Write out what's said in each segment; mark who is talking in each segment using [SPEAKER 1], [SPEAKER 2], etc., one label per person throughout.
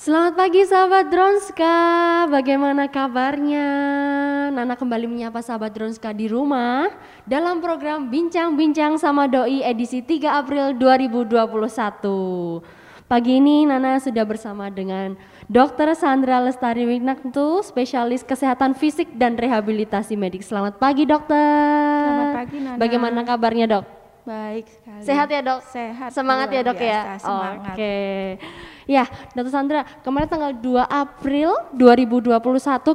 [SPEAKER 1] Selamat pagi sahabat Dronska, bagaimana kabarnya? Nana kembali menyapa sahabat Dronska di rumah dalam program Bincang-Bincang sama Doi edisi 3 April 2021. Pagi ini Nana sudah bersama dengan Dr. Sandra Lestari Wignaktu, spesialis kesehatan fisik dan rehabilitasi medik. Selamat pagi dokter.
[SPEAKER 2] Selamat pagi Nana.
[SPEAKER 1] Bagaimana kabarnya dok?
[SPEAKER 2] Baik sekali.
[SPEAKER 1] Sehat ya dok?
[SPEAKER 2] Sehat.
[SPEAKER 1] Semangat ya dok ya?
[SPEAKER 2] biasa, Semangat.
[SPEAKER 1] Oke. Ya, Dr. Sandra, kemarin tanggal 2 April 2021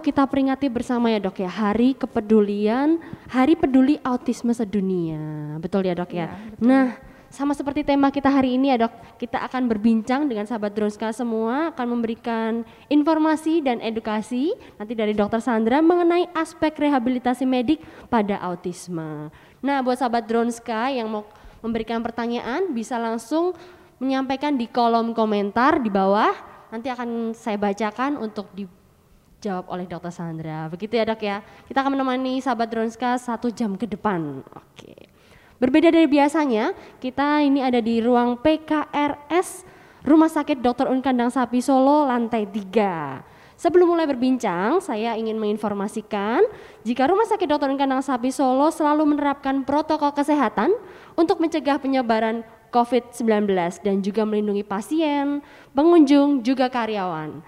[SPEAKER 1] kita peringati bersama ya dok ya Hari Kepedulian, Hari Peduli Autisme Sedunia. Betul ya dok ya?
[SPEAKER 2] Betul.
[SPEAKER 1] Nah, sama seperti tema kita hari ini ya dok, kita akan berbincang dengan sahabat Dronska semua, akan memberikan informasi dan edukasi nanti dari dokter Sandra mengenai aspek rehabilitasi medik pada autisme. Nah, buat sahabat Dronska yang mau memberikan pertanyaan bisa langsung menyampaikan di kolom komentar di bawah. Nanti akan saya bacakan untuk dijawab oleh dokter Sandra. Begitu ya dok ya. Kita akan menemani sahabat Dronska satu jam ke depan. Oke. Berbeda dari biasanya, kita ini ada di ruang PKRS Rumah Sakit Dr. Un Kandang Sapi Solo lantai 3. Sebelum mulai berbincang, saya ingin menginformasikan jika Rumah Sakit Dr. Un Kandang Sapi Solo selalu menerapkan protokol kesehatan untuk mencegah penyebaran COVID-19 dan juga melindungi pasien, pengunjung, juga karyawan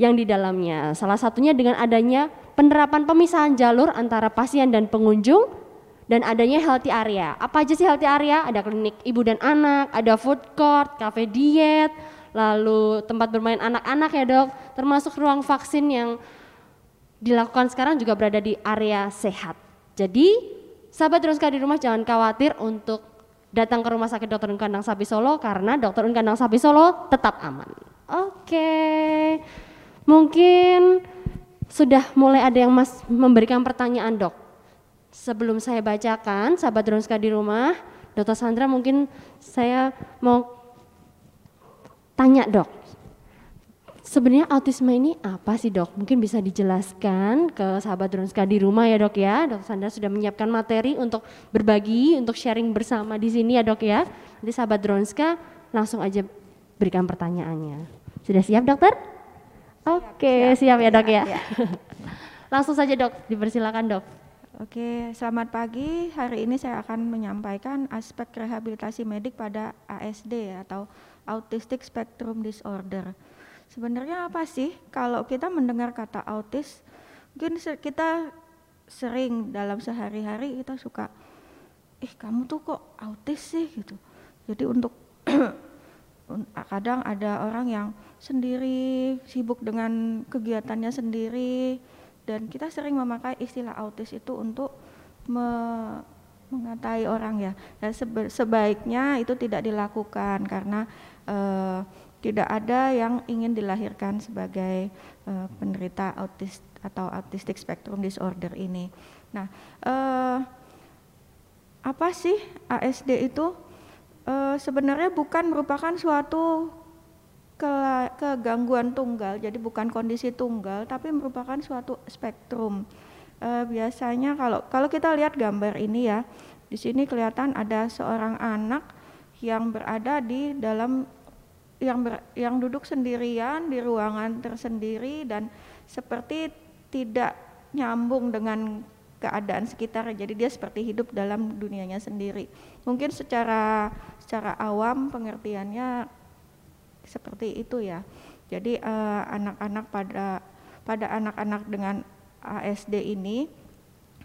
[SPEAKER 1] yang di dalamnya. Salah satunya dengan adanya penerapan pemisahan jalur antara pasien dan pengunjung dan adanya healthy area. Apa aja sih healthy area? Ada klinik ibu dan anak, ada food court, cafe diet, lalu tempat bermain anak-anak ya dok, termasuk ruang vaksin yang dilakukan sekarang juga berada di area sehat. Jadi sahabat terus di rumah jangan khawatir untuk datang ke rumah sakit. Un Kandang Sapi Solo karena. Un Kandang Sapi Solo tetap aman. Oke, mungkin sudah mulai ada yang mas memberikan pertanyaan dok. Sebelum saya bacakan, sahabat Dronska di rumah, Dokter Sandra mungkin saya mau tanya dok. Sebenarnya autisme ini apa sih dok? Mungkin bisa dijelaskan ke sahabat Dronska di rumah ya dok ya. Dokter Sandra sudah menyiapkan materi untuk berbagi, untuk sharing bersama di sini ya dok ya. Nanti sahabat Dronska langsung aja berikan pertanyaannya. Sudah siap dokter? Oke, siap, ya dok ya.
[SPEAKER 2] ya.
[SPEAKER 1] langsung saja dok, dipersilakan dok.
[SPEAKER 2] Oke, selamat pagi. Hari ini saya akan menyampaikan aspek rehabilitasi medik pada ASD atau Autistic Spectrum Disorder. Sebenarnya apa sih kalau kita mendengar kata autis? Mungkin kita sering dalam sehari-hari kita suka, ih kamu tuh kok autis sih gitu. Jadi untuk un- kadang ada orang yang sendiri sibuk dengan kegiatannya sendiri dan kita sering memakai istilah autis itu untuk me- mengatai orang ya. Dan sebaiknya itu tidak dilakukan karena eh, tidak ada yang ingin dilahirkan sebagai eh, penderita autis atau autistic spectrum disorder ini. Nah, eh, apa sih ASD itu? Eh, sebenarnya bukan merupakan suatu ke- kegangguan tunggal, jadi bukan kondisi tunggal, tapi merupakan suatu spektrum. Eh, biasanya kalau kalau kita lihat gambar ini ya, di sini kelihatan ada seorang anak yang berada di dalam yang ber- yang duduk sendirian di ruangan tersendiri dan seperti tidak nyambung dengan keadaan sekitar. Jadi dia seperti hidup dalam dunianya sendiri. Mungkin secara secara awam pengertiannya seperti itu ya. Jadi eh, anak-anak pada pada anak-anak dengan ASD ini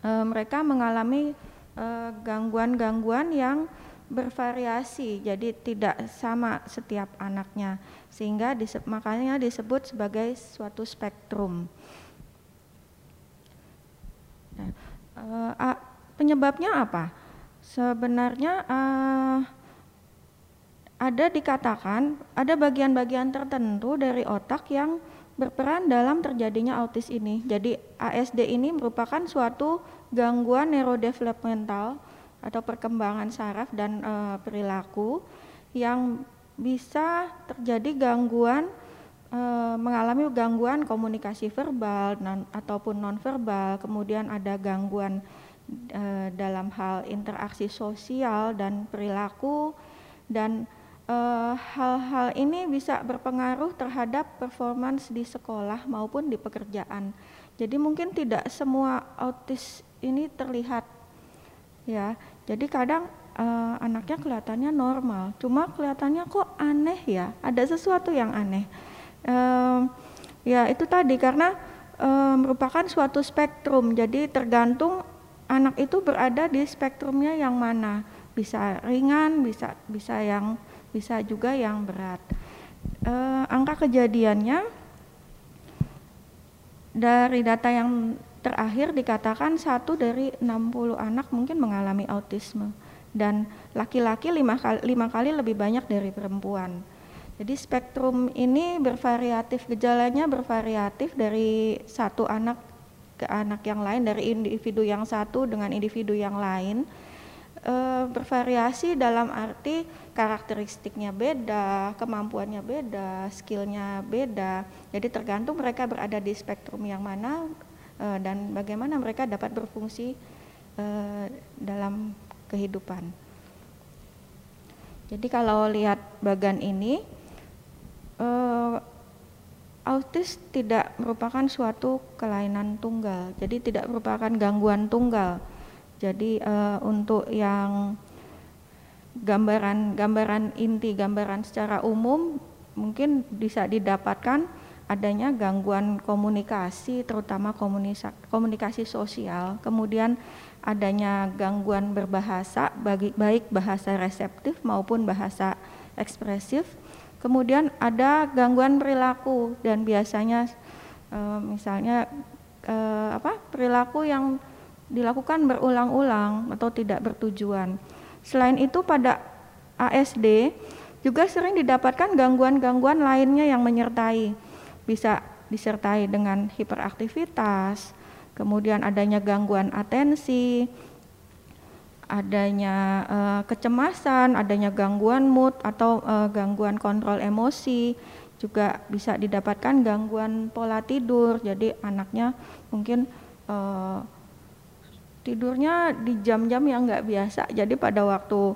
[SPEAKER 2] eh, mereka mengalami eh, gangguan-gangguan yang bervariasi jadi tidak sama setiap anaknya sehingga dise- makanya disebut sebagai suatu spektrum Nah, eh, penyebabnya apa? Sebenarnya eh, ada dikatakan ada bagian-bagian tertentu dari otak yang berperan dalam terjadinya autis ini. Jadi ASD ini merupakan suatu gangguan neurodevelopmental atau perkembangan saraf dan eh, perilaku yang bisa terjadi gangguan eh, mengalami gangguan komunikasi verbal non, ataupun nonverbal, kemudian ada gangguan eh, dalam hal interaksi sosial dan perilaku dan hal-hal uh, ini bisa berpengaruh terhadap performance di sekolah maupun di pekerjaan. Jadi mungkin tidak semua autis ini terlihat ya. Jadi kadang uh, anaknya kelihatannya normal, cuma kelihatannya kok aneh ya, ada sesuatu yang aneh. Uh, ya itu tadi karena uh, merupakan suatu spektrum, jadi tergantung anak itu berada di spektrumnya yang mana, bisa ringan, bisa bisa yang bisa juga yang berat. Uh, angka kejadiannya dari data yang terakhir dikatakan satu dari 60 anak mungkin mengalami autisme dan laki-laki lima kali, lima kali lebih banyak dari perempuan. Jadi spektrum ini bervariatif, gejalanya bervariatif dari satu anak ke anak yang lain, dari individu yang satu dengan individu yang lain. E, bervariasi dalam arti karakteristiknya beda, kemampuannya beda, skillnya beda. Jadi tergantung mereka berada di spektrum yang mana uh, dan bagaimana mereka dapat berfungsi uh, dalam kehidupan. Jadi kalau lihat bagan ini, uh, autis tidak merupakan suatu kelainan tunggal. Jadi tidak merupakan gangguan tunggal. Jadi uh, untuk yang gambaran gambaran inti gambaran secara umum mungkin bisa didapatkan adanya gangguan komunikasi terutama komunikasi sosial. Kemudian adanya gangguan berbahasa bagi baik bahasa reseptif maupun bahasa ekspresif. Kemudian ada gangguan perilaku dan biasanya e, misalnya e, apa perilaku yang dilakukan berulang-ulang atau tidak bertujuan. Selain itu pada ASD juga sering didapatkan gangguan-gangguan lainnya yang menyertai. Bisa disertai dengan hiperaktivitas, kemudian adanya gangguan atensi, adanya uh, kecemasan, adanya gangguan mood atau uh, gangguan kontrol emosi, juga bisa didapatkan gangguan pola tidur. Jadi anaknya mungkin uh, tidurnya di jam-jam yang nggak biasa. Jadi pada waktu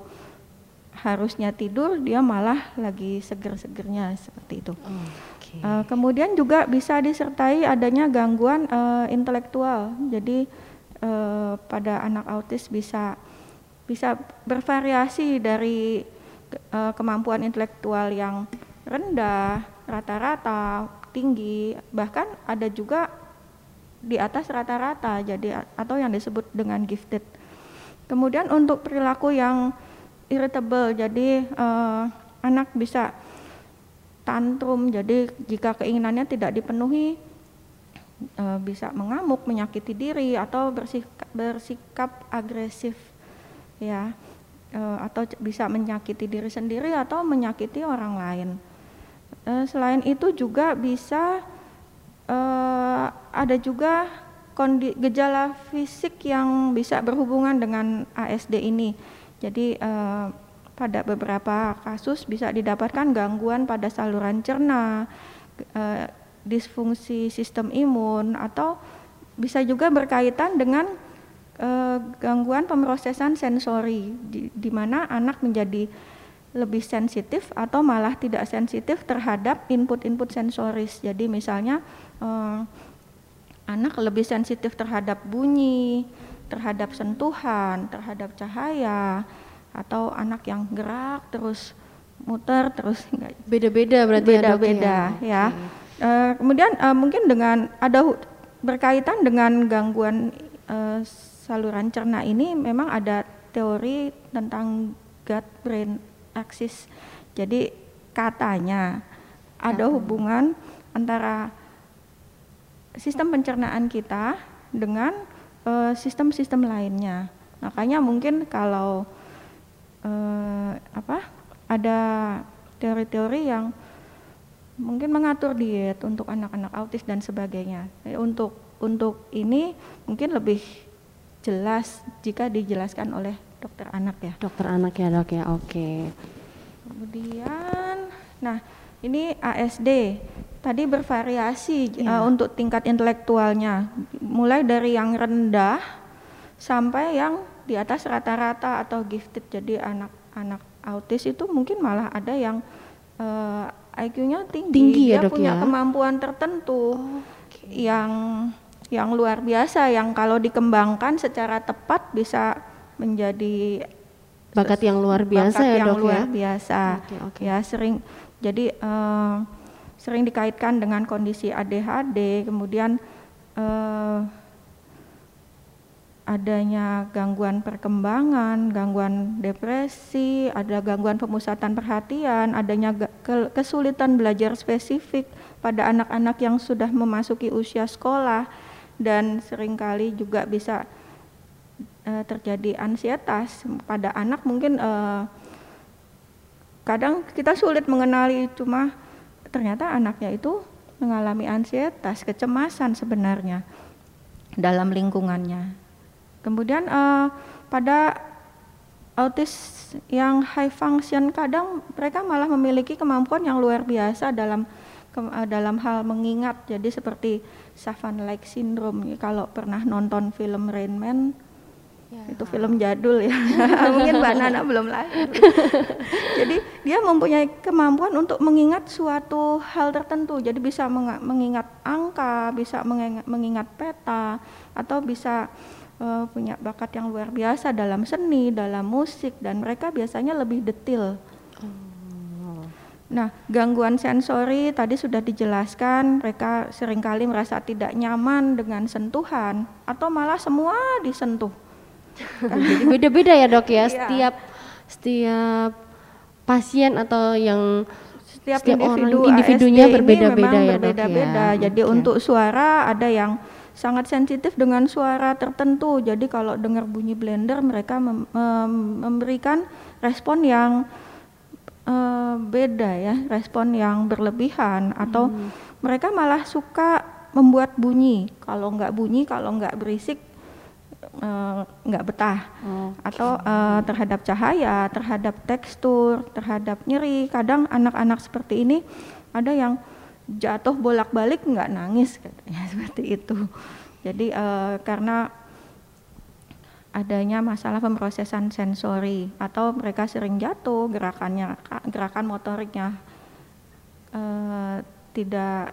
[SPEAKER 2] harusnya tidur dia malah lagi seger-segernya seperti itu. Oh, okay. uh, kemudian juga bisa disertai adanya gangguan uh, intelektual jadi uh, pada anak autis bisa bisa bervariasi dari uh, kemampuan intelektual yang rendah rata-rata tinggi bahkan ada juga di atas rata-rata jadi atau yang disebut dengan gifted. Kemudian untuk perilaku yang irritable jadi uh, anak bisa tantrum jadi jika keinginannya tidak dipenuhi uh, bisa mengamuk, menyakiti diri atau bersikap, bersikap agresif ya uh, atau bisa menyakiti diri sendiri atau menyakiti orang lain. Uh, selain itu juga bisa ada juga gejala fisik yang bisa berhubungan dengan ASD ini. Jadi pada beberapa kasus bisa didapatkan gangguan pada saluran cerna, uh, disfungsi sistem imun atau bisa juga berkaitan dengan uh, gangguan pemrosesan sensori di, di mana anak menjadi lebih sensitif atau malah tidak sensitif terhadap input-input sensoris. Jadi misalnya eh, anak lebih sensitif terhadap bunyi, terhadap sentuhan, terhadap cahaya, atau anak yang gerak terus muter terus
[SPEAKER 1] beda-beda berarti
[SPEAKER 2] ya, beda-beda ya. ya. Okay. Uh, eh, kemudian uh, mungkin dengan ada berkaitan dengan gangguan uh, saluran cerna ini memang ada teori tentang gut brain axis. Jadi katanya ada hubungan antara sistem pencernaan kita dengan uh, sistem-sistem lainnya. Makanya mungkin kalau uh, apa ada teori-teori yang mungkin mengatur diet untuk anak-anak autis dan sebagainya. Eh, untuk untuk ini mungkin lebih jelas jika dijelaskan oleh dokter anak ya.
[SPEAKER 1] Dokter anak ya dok ya, oke.
[SPEAKER 2] Kemudian, nah ini ASD tadi bervariasi ya. uh, untuk tingkat intelektualnya, mulai dari yang rendah sampai yang di atas rata-rata atau gifted. Jadi anak-anak autis itu mungkin malah ada yang uh, eh, IQ-nya tinggi,
[SPEAKER 1] tinggi ya,
[SPEAKER 2] dia
[SPEAKER 1] dok,
[SPEAKER 2] punya
[SPEAKER 1] ya?
[SPEAKER 2] kemampuan tertentu oh, okay. yang yang luar biasa yang kalau dikembangkan secara tepat bisa menjadi
[SPEAKER 1] bakat yang luar biasa
[SPEAKER 2] bakat
[SPEAKER 1] ya
[SPEAKER 2] yang
[SPEAKER 1] dok
[SPEAKER 2] luar
[SPEAKER 1] ya
[SPEAKER 2] biasa okay, okay. ya sering jadi uh, sering dikaitkan dengan kondisi ADHD kemudian uh, adanya gangguan perkembangan, gangguan depresi, ada gangguan pemusatan perhatian, adanya kesulitan belajar spesifik pada anak-anak yang sudah memasuki usia sekolah dan sering kali juga bisa uh, terjadi ansietas pada anak mungkin uh, kadang kita sulit mengenali cuma ternyata anaknya itu mengalami ansietas, kecemasan sebenarnya dalam lingkungannya. Kemudian uh, pada autis yang high function kadang mereka malah memiliki kemampuan yang luar biasa dalam ke, uh, dalam hal mengingat. Jadi seperti Savan like syndrome kalau pernah nonton film Rain Man ya. itu film jadul ya mungkin mbak Nana belum lahir jadi dia mempunyai kemampuan untuk mengingat suatu hal tertentu jadi bisa mengingat angka bisa mengingat peta atau bisa uh, punya bakat yang luar biasa dalam seni, dalam musik, dan mereka biasanya lebih detail. Oh. Nah, gangguan sensori tadi sudah dijelaskan, mereka sering kali merasa tidak nyaman dengan sentuhan atau malah semua disentuh.
[SPEAKER 1] Jadi beda-beda ya dok ya, iya. setiap setiap pasien atau yang
[SPEAKER 2] setiap, setiap individu orang individunya berbeda-beda ya berbeda-beda. Ya. Jadi okay. untuk suara ada yang sangat sensitif dengan suara tertentu. Jadi kalau dengar bunyi blender mereka mem mem memberikan respon yang uh, beda ya, respon yang berlebihan atau hmm. mereka malah suka membuat bunyi. Kalau nggak bunyi, kalau nggak berisik uh, nggak betah okay. atau uh, terhadap cahaya, terhadap tekstur, terhadap nyeri. Kadang anak-anak seperti ini ada yang jatuh bolak-balik nggak nangis katanya seperti itu. Jadi uh, karena adanya masalah pemrosesan sensori atau mereka sering jatuh gerakannya gerakan motoriknya uh, tidak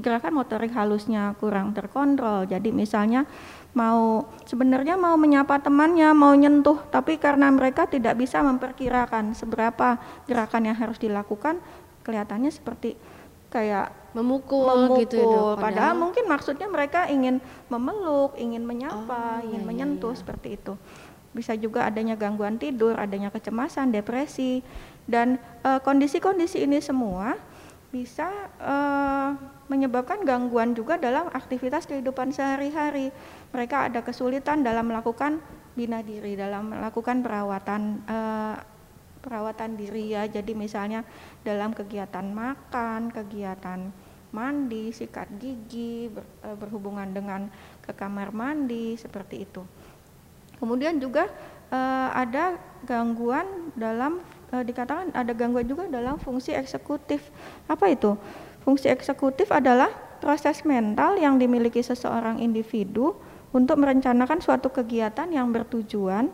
[SPEAKER 2] gerakan motorik halusnya kurang terkontrol. Jadi misalnya mau sebenarnya mau menyapa temannya, mau nyentuh, tapi karena mereka tidak bisa memperkirakan seberapa gerakan yang harus dilakukan, kelihatannya seperti kayak
[SPEAKER 1] memukul,
[SPEAKER 2] memukul.
[SPEAKER 1] gitu ya dok,
[SPEAKER 2] padahal mungkin maksudnya mereka ingin memeluk ingin menyapa oh, ingin iya, menyentuh iya. seperti itu. Bisa juga adanya gangguan tidur adanya kecemasan depresi. Dan eh, kondisi-kondisi uh, ini semua bisa uh, menyebabkan gangguan juga dalam aktivitas kehidupan sehari-hari. Mereka ada kesulitan dalam melakukan bina diri dalam melakukan perawatan uh, perawatan diri ya. Jadi misalnya dalam kegiatan makan, kegiatan mandi, sikat gigi, ber, e, berhubungan dengan ke kamar mandi seperti itu. Kemudian juga e, ada gangguan dalam e, dikatakan ada gangguan juga dalam fungsi eksekutif. Apa itu? Fungsi eksekutif adalah proses mental yang dimiliki seseorang individu untuk merencanakan suatu kegiatan yang bertujuan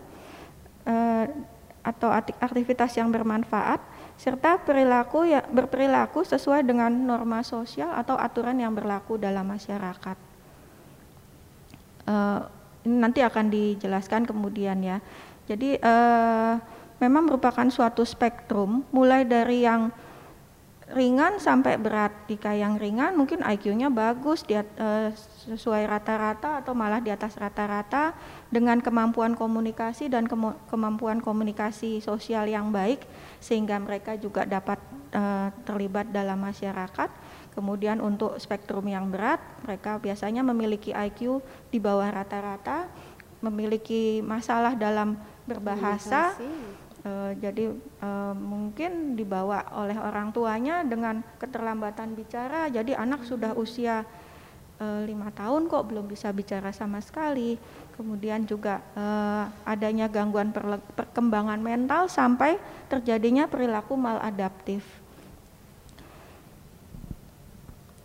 [SPEAKER 2] atau aktivitas yang bermanfaat serta perilaku ya berperilaku sesuai dengan norma sosial atau aturan yang berlaku dalam masyarakat. Uh, ini nanti akan dijelaskan kemudian ya. Jadi uh, memang merupakan suatu spektrum mulai dari yang ringan sampai berat. Jika yang ringan mungkin IQ-nya bagus dia uh, sesuai rata-rata atau malah di atas rata-rata dengan kemampuan komunikasi dan kemampuan komunikasi sosial yang baik sehingga mereka juga dapat uh, terlibat dalam masyarakat. Kemudian untuk spektrum yang berat, mereka biasanya memiliki IQ di bawah rata-rata, memiliki masalah dalam berbahasa. Uh, jadi uh, mungkin dibawa oleh orang tuanya dengan keterlambatan bicara. Jadi anak sudah usia uh, lima tahun kok belum bisa bicara sama sekali. Kemudian juga uh, adanya gangguan perkembangan mental sampai terjadinya perilaku maladaptif.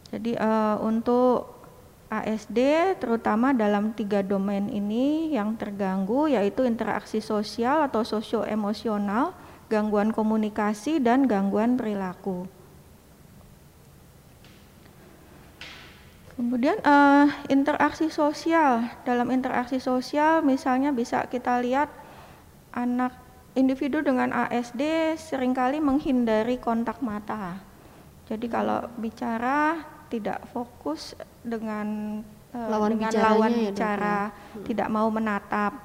[SPEAKER 2] Jadi uh, untuk ASD terutama dalam tiga domain ini yang terganggu yaitu interaksi sosial atau sosio-emosional, gangguan komunikasi, dan gangguan perilaku. Kemudian uh, interaksi sosial, dalam interaksi sosial misalnya bisa kita lihat anak individu dengan ASD sering kali menghindari kontak mata. Jadi kalau bicara tidak fokus dengan uh, lawan dengan lawan ya, bicara, ya, hmm. tidak mau menatap.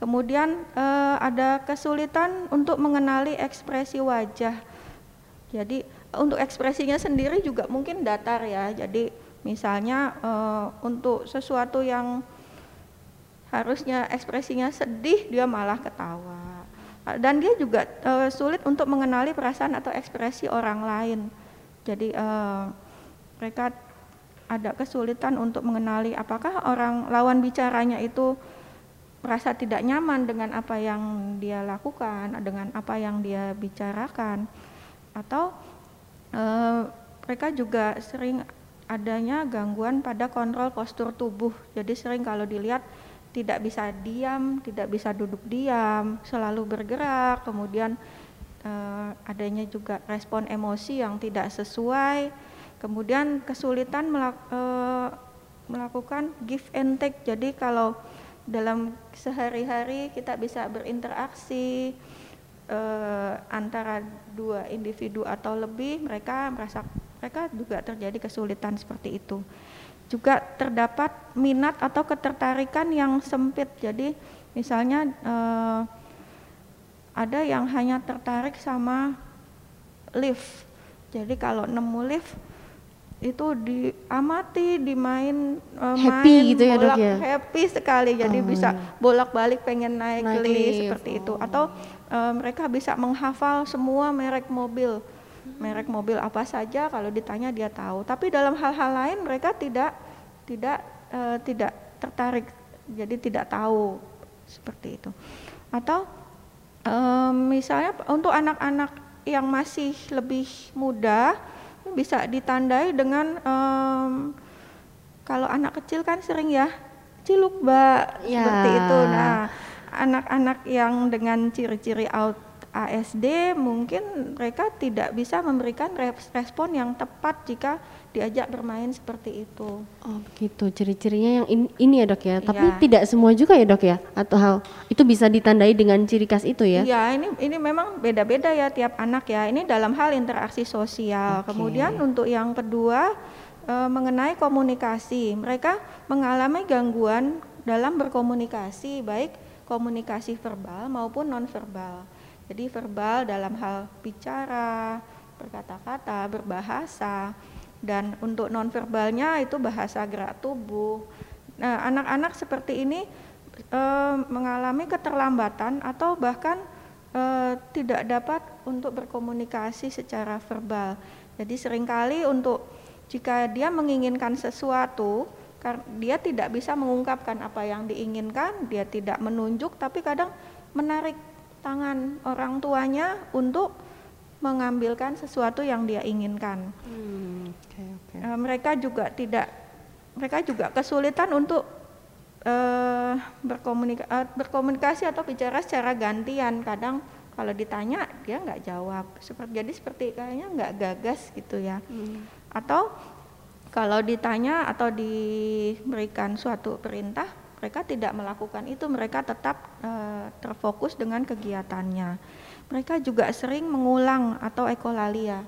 [SPEAKER 2] Kemudian uh, ada kesulitan untuk mengenali ekspresi wajah. Jadi untuk ekspresinya sendiri juga mungkin datar ya. Jadi misalnya uh, untuk sesuatu yang harusnya ekspresinya sedih dia malah ketawa. Dan dia juga uh, sulit untuk mengenali perasaan atau ekspresi orang lain. Jadi uh, mereka ada kesulitan untuk mengenali apakah orang lawan bicaranya itu merasa tidak nyaman dengan apa yang dia lakukan, dengan apa yang dia bicarakan, atau e, mereka juga sering adanya gangguan pada kontrol postur tubuh. Jadi sering kalau dilihat tidak bisa diam, tidak bisa duduk diam, selalu bergerak, kemudian e, adanya juga respon emosi yang tidak sesuai Kemudian kesulitan melak, e, melakukan give and take. Jadi kalau dalam sehari-hari kita bisa berinteraksi e, antara dua individu atau lebih, mereka merasa mereka juga terjadi kesulitan seperti itu. Juga terdapat minat atau ketertarikan yang sempit. Jadi misalnya e, ada yang hanya tertarik sama lift. Jadi kalau nemu lift itu diamati, dimain uh,
[SPEAKER 1] happy
[SPEAKER 2] main,
[SPEAKER 1] gitu ya
[SPEAKER 2] bolak,
[SPEAKER 1] dok ya
[SPEAKER 2] happy sekali jadi oh, bisa bolak-balik pengen naik, naik lift, lift seperti oh. itu atau uh, mereka bisa menghafal semua merek mobil merek mobil apa saja kalau ditanya dia tahu tapi dalam hal-hal lain mereka tidak tidak uh, tidak tertarik jadi tidak tahu seperti itu atau um, misalnya untuk anak-anak yang masih lebih muda bisa ditandai dengan um, kalau anak kecil kan sering ya ciluk mbak ya. seperti itu. Nah anak-anak yang dengan ciri-ciri out ASD mungkin mereka tidak bisa memberikan respon yang tepat jika diajak bermain seperti itu.
[SPEAKER 1] Oh begitu, ciri-cirinya yang in, ini ya dok ya, tapi ya. tidak semua juga ya dok ya, atau hal itu bisa ditandai dengan ciri khas itu ya?
[SPEAKER 2] Iya, ini ini memang beda-beda ya tiap anak ya. Ini dalam hal interaksi sosial. Okay. Kemudian untuk yang kedua e, mengenai komunikasi, mereka mengalami gangguan dalam berkomunikasi, baik komunikasi verbal maupun nonverbal. Jadi verbal dalam hal bicara, berkata-kata, berbahasa dan untuk nonverbalnya itu bahasa gerak tubuh. Nah, anak-anak seperti ini e, mengalami keterlambatan atau bahkan e, tidak dapat untuk berkomunikasi secara verbal. Jadi sering kali untuk jika dia menginginkan sesuatu, dia tidak bisa mengungkapkan apa yang diinginkan, dia tidak menunjuk, tapi kadang menarik tangan orang tuanya untuk mengambilkan sesuatu yang dia inginkan. Hmm, okay, okay. Uh, mereka juga tidak, mereka juga kesulitan untuk uh, berkomunika, uh, berkomunikasi atau bicara secara gantian. Kadang kalau ditanya dia nggak jawab. Seperti jadi seperti kayaknya nggak gagas gitu ya. Hmm. Atau kalau ditanya atau diberikan suatu perintah, mereka tidak melakukan itu. Mereka tetap uh, terfokus dengan kegiatannya mereka juga sering mengulang atau ekolalia.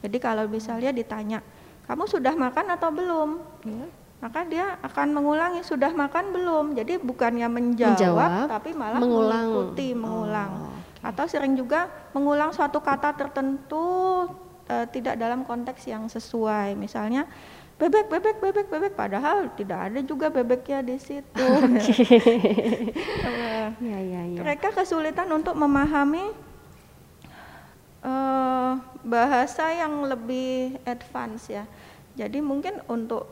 [SPEAKER 2] Jadi kalau misalnya ditanya, kamu sudah makan atau belum? Ya, maka dia akan mengulangi sudah makan belum. Jadi bukannya menjawab, menjawab tapi malah mengulang. mengikuti, mengulang. Oh, okay. Atau sering juga mengulang suatu kata tertentu e, tidak dalam konteks yang sesuai. Misalnya bebek, bebek, bebek, bebek, padahal tidak ada juga bebeknya di situ. Okay. ya, ya, ya. Mereka kesulitan untuk memahami uh, bahasa yang lebih advance ya. Jadi mungkin untuk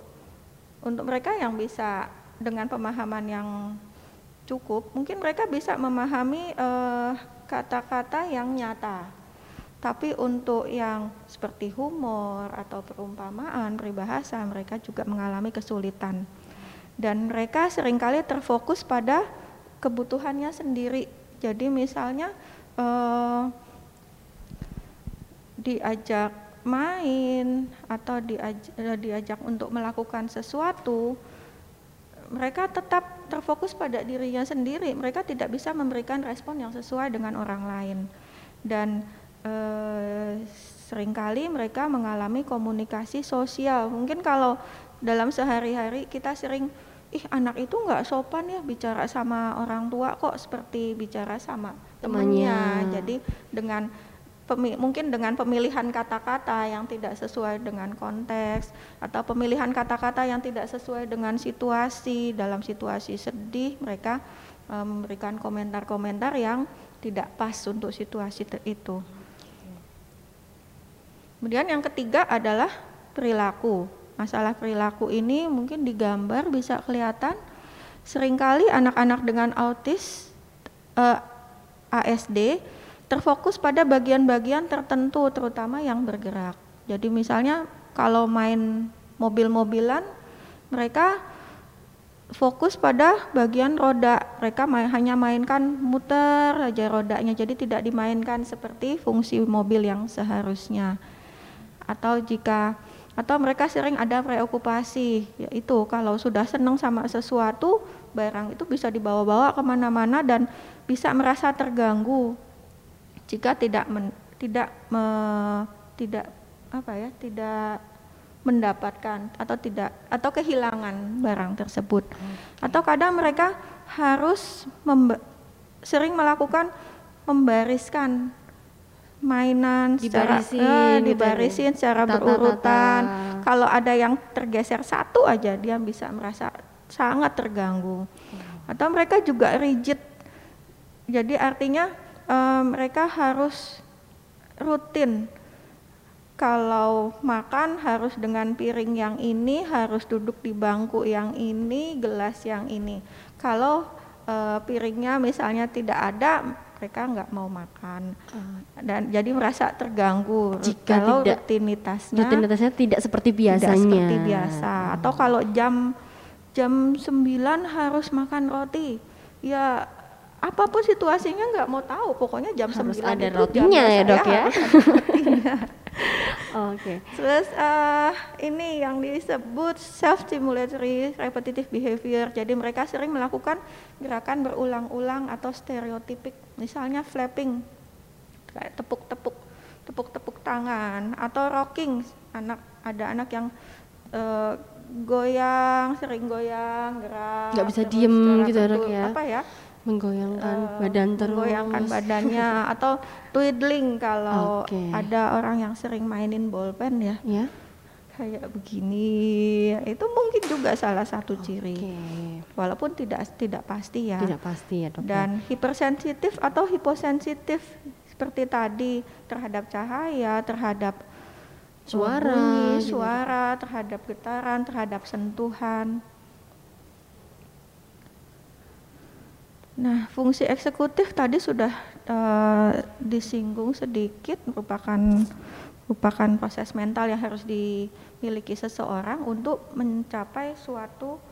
[SPEAKER 2] untuk mereka yang bisa dengan pemahaman yang cukup, mungkin mereka bisa memahami kata eh, kata-kata yang nyata. Tapi untuk yang seperti humor atau perumpamaan, peribahasa, mereka juga mengalami kesulitan. Dan mereka sering kali terfokus pada kebutuhannya sendiri. Jadi misalnya eh, diajak main atau diajak, diajak untuk melakukan sesuatu, mereka tetap terfokus pada dirinya sendiri. Mereka tidak bisa memberikan respon yang sesuai dengan orang lain. Dan eh, sering kali mereka mengalami komunikasi sosial. Mungkin kalau dalam sehari-hari kita sering, ih anak itu nggak sopan ya bicara sama orang tua kok seperti bicara sama temannya. Jadi dengan mungkin dengan pemilihan kata-kata yang tidak sesuai dengan konteks atau pemilihan kata-kata yang tidak sesuai dengan situasi dalam situasi sedih mereka memberikan komentar-komentar yang tidak pas untuk situasi itu. Kemudian yang ketiga adalah perilaku. Masalah perilaku ini mungkin digambar bisa kelihatan sering kali anak-anak dengan autis eh, ASD terfokus pada bagian-bagian tertentu terutama yang bergerak. Jadi misalnya kalau main mobil-mobilan mereka fokus pada bagian roda. Mereka main, hanya mainkan muter aja rodanya. Jadi tidak dimainkan seperti fungsi mobil yang seharusnya atau jika atau mereka sering ada preokupasi yaitu kalau sudah senang sama sesuatu barang itu bisa dibawa-bawa ke mana-mana dan bisa merasa terganggu. Jika tidak men, tidak me, tidak apa ya tidak mendapatkan atau tidak atau kehilangan barang tersebut. Atau kadang mereka harus sering melakukan membariskan mainan
[SPEAKER 1] dibarisin,
[SPEAKER 2] secara,
[SPEAKER 1] eh,
[SPEAKER 2] dibarisin secara tata, berurutan. Tata. Kalau ada yang tergeser satu aja dia bisa merasa sangat terganggu. Hmm. Atau mereka juga rigid. Jadi artinya um, mereka harus rutin. Kalau makan harus dengan piring yang ini, harus duduk di bangku yang ini, gelas yang ini. Kalau uh, piringnya misalnya tidak ada, mereka nggak mau makan. Uh. dan jadi merasa terganggu
[SPEAKER 1] jika kalau tidak,
[SPEAKER 2] rutinitasnya
[SPEAKER 1] rutinitasnya tidak seperti biasanya
[SPEAKER 2] tidak seperti biasa. Atau kalau jam jam 9 harus makan roti ya apa pun situasinya nggak mau tahu pokoknya jam
[SPEAKER 1] harus
[SPEAKER 2] 9
[SPEAKER 1] ada
[SPEAKER 2] itu
[SPEAKER 1] rotinya
[SPEAKER 2] jam
[SPEAKER 1] ya dok ya,
[SPEAKER 2] ya
[SPEAKER 1] Oke. Okay.
[SPEAKER 2] Terus uh, ini yang disebut self stimulatory repetitive behavior. Jadi mereka sering melakukan gerakan berulang-ulang atau stereotipik. Misalnya flapping, kayak tepuk-tepuk, tepuk-tepuk tangan atau rocking. Anak ada anak yang uh, goyang, sering goyang, gerak.
[SPEAKER 1] Nggak bisa diem gitu dok ya?
[SPEAKER 2] Apa ya?
[SPEAKER 1] Menggoyangkan uh, badan terus
[SPEAKER 2] menggoyangkan badannya atau twiddling kalau okay. ada orang yang sering mainin bolpen ya
[SPEAKER 1] yeah.
[SPEAKER 2] kayak begini itu mungkin juga salah satu ciri walaupun tidak tidak pasti ya
[SPEAKER 1] tidak pasti ya dok ya.
[SPEAKER 2] dan hipersensitif atau hiposensitif seperti tadi terhadap cahaya terhadap
[SPEAKER 1] suara
[SPEAKER 2] bunyi, gitu. suara terhadap getaran terhadap sentuhan Nah, fungsi eksekutif tadi sudah uh, disinggung sedikit merupakan merupakan proses mental yang harus dimiliki seseorang untuk mencapai suatu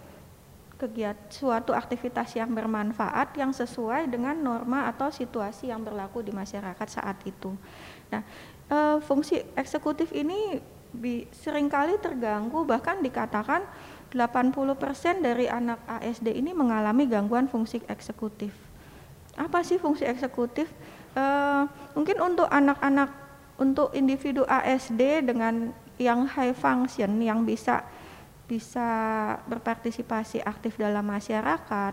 [SPEAKER 2] kegiatan suatu aktivitas yang bermanfaat yang sesuai dengan norma atau situasi yang berlaku di masyarakat saat itu. Nah, uh, fungsi eksekutif ini bi, sering kali terganggu bahkan dikatakan 80% dari anak ASD ini mengalami gangguan fungsi eksekutif. Apa sih fungsi eksekutif? Uh, mungkin untuk anak-anak, untuk individu ASD dengan yang high function, yang bisa bisa berpartisipasi aktif dalam masyarakat,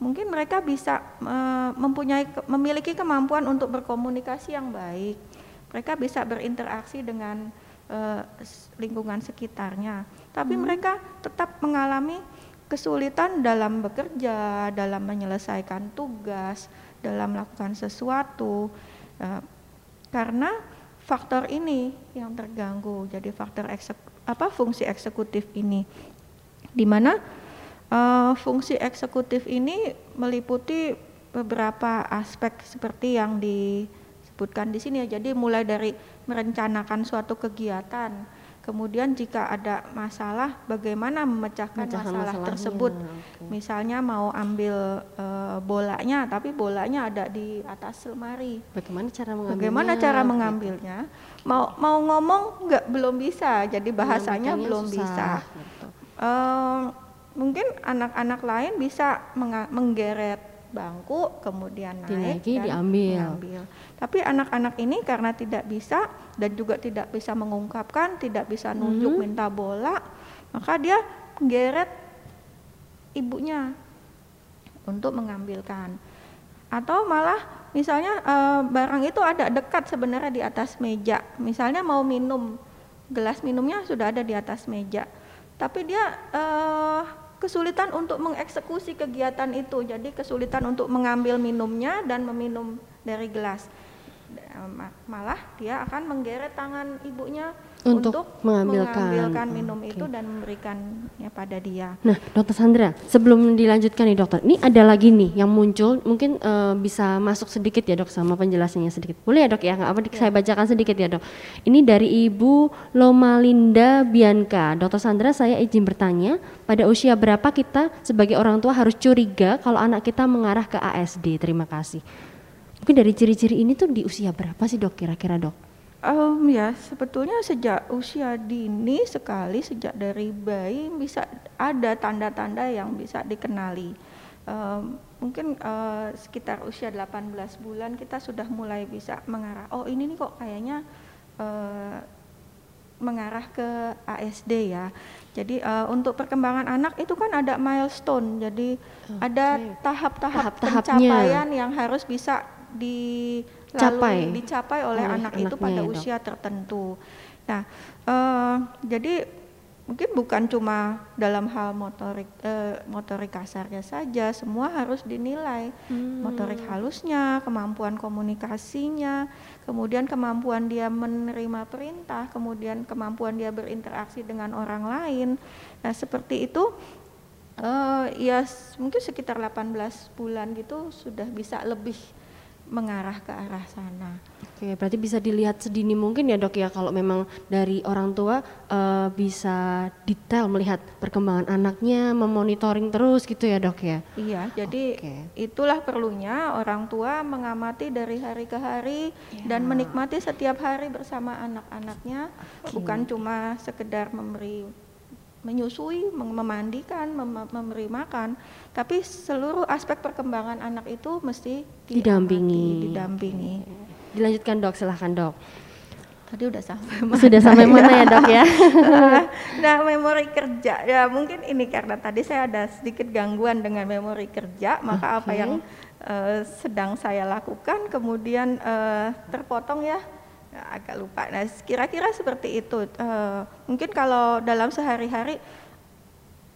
[SPEAKER 2] mungkin mereka bisa uh, mempunyai memiliki kemampuan untuk berkomunikasi yang baik. Mereka bisa berinteraksi dengan uh, lingkungan sekitarnya tapi hmm. mereka tetap mengalami kesulitan dalam bekerja, dalam menyelesaikan tugas, dalam melakukan sesuatu uh, karena faktor ini yang terganggu. Jadi faktor eksek, apa fungsi eksekutif ini, di mana uh, fungsi eksekutif ini meliputi beberapa aspek seperti yang di disebutkan di sini ya. Jadi mulai dari merencanakan suatu kegiatan, kemudian jika ada masalah bagaimana memecahkan
[SPEAKER 1] Memecahkan
[SPEAKER 2] masalah tersebut.
[SPEAKER 1] oke.
[SPEAKER 2] Misalnya mau ambil eh, bolanya tapi bolanya ada di atas lemari.
[SPEAKER 1] Bagaimana cara mengambilnya?
[SPEAKER 2] Bagaimana cara mengambilnya? Mau mau ngomong nggak belum bisa, jadi bahasanya belum
[SPEAKER 1] susah,
[SPEAKER 2] bisa.
[SPEAKER 1] gitu.
[SPEAKER 2] Eh, mungkin anak-anak lain bisa menggeret bangku kemudian naik
[SPEAKER 1] Dinaiki,
[SPEAKER 2] dan
[SPEAKER 1] diambil.
[SPEAKER 2] mengambil. Tapi anak-anak ini karena tidak bisa dan juga tidak bisa mengungkapkan, tidak bisa nunjuk
[SPEAKER 1] Mhm.
[SPEAKER 2] minta bola, maka dia menggeret ibunya untuk mengambilkan. Atau malah misalnya eh, barang itu ada dekat sebenarnya di atas meja. Misalnya mau minum, gelas minumnya sudah ada di atas meja. Tapi dia eh, kesulitan untuk mengeksekusi kegiatan itu. Jadi kesulitan untuk mengambil minumnya dan meminum dari gelas. Ma- Malah dia akan menggeret tangan ibunya
[SPEAKER 1] Untuk
[SPEAKER 2] untuk,
[SPEAKER 1] mengambilkan.
[SPEAKER 2] mengambilkan minum
[SPEAKER 1] Oke.
[SPEAKER 2] itu dan memberikannya pada dia.
[SPEAKER 1] Nah, Dokter Sandra, sebelum dilanjutkan nih dokter, ini ada lagi nih yang muncul, mungkin eh, bisa masuk sedikit ya dok sama penjelasannya sedikit. Boleh ya dok ya, nggak apa saya bacakan sedikit ya dok. Ini dari Ibu Lomalinda Bianca. Dokter Sandra, saya izin bertanya, pada usia berapa kita sebagai orang tua harus curiga kalau anak kita mengarah ke ASD? Terima kasih. Mungkin dari ciri-ciri ini tuh di usia berapa sih dok kira-kira dok?
[SPEAKER 2] Em, ya sebetulnya sejak usia dini sekali sejak dari bayi bisa ada tanda-tanda yang bisa dikenali. Em, mungkin eh, sekitar usia 18 bulan kita sudah mulai bisa mengarah. Oh ini nih kok kayaknya eh, mengarah ke ASD ya. Jadi eh, untuk perkembangan anak itu kan ada milestone. Jadi ada tahap-tahap pencapaian yang harus bisa di lalu
[SPEAKER 1] Capai
[SPEAKER 2] dicapai oleh,
[SPEAKER 1] oleh
[SPEAKER 2] anak itu pada
[SPEAKER 1] Dok.
[SPEAKER 2] usia tertentu. Nah, eh, jadi mungkin bukan cuma dalam hal motorik eh, motorik kasarnya saja, semua harus dinilai. Motorik halusnya, kemampuan komunikasinya, kemudian kemampuan dia menerima perintah, kemudian kemampuan dia berinteraksi dengan orang lain. Nah, seperti itu eh, ya mungkin sekitar 18 bulan gitu sudah bisa lebih mengarah ke arah sana.
[SPEAKER 1] Oke, berarti bisa dilihat sedini mungkin ya dok ya kalau memang dari orang tua eh, bisa detail melihat perkembangan anaknya, memonitoring terus gitu ya dok ya.
[SPEAKER 2] Iya, jadi
[SPEAKER 1] Oke.
[SPEAKER 2] itulah perlunya orang tua mengamati dari hari ke hari
[SPEAKER 1] Ya.
[SPEAKER 2] dan menikmati setiap hari bersama anak-anaknya, bukan cuma sekedar memberi menyusui, mem- memandikan, mem- memberi makan, tapi seluruh aspek perkembangan anak itu mesti
[SPEAKER 1] Didampingi.
[SPEAKER 2] didampingi.
[SPEAKER 1] Dilanjutkan dok, silahkan dok.
[SPEAKER 2] Tadi udah sampai
[SPEAKER 1] Sudah sampai mana ya dok ya?
[SPEAKER 2] nah, memori kerja ya mungkin ini karena tadi saya ada sedikit gangguan dengan memori kerja, maka apa
[SPEAKER 1] Oke.
[SPEAKER 2] yang eh, sedang saya lakukan kemudian eh, terpotong ya Ya, agak lupa. Nah, kira-kira seperti itu. Eh, mungkin kalau dalam sehari-hari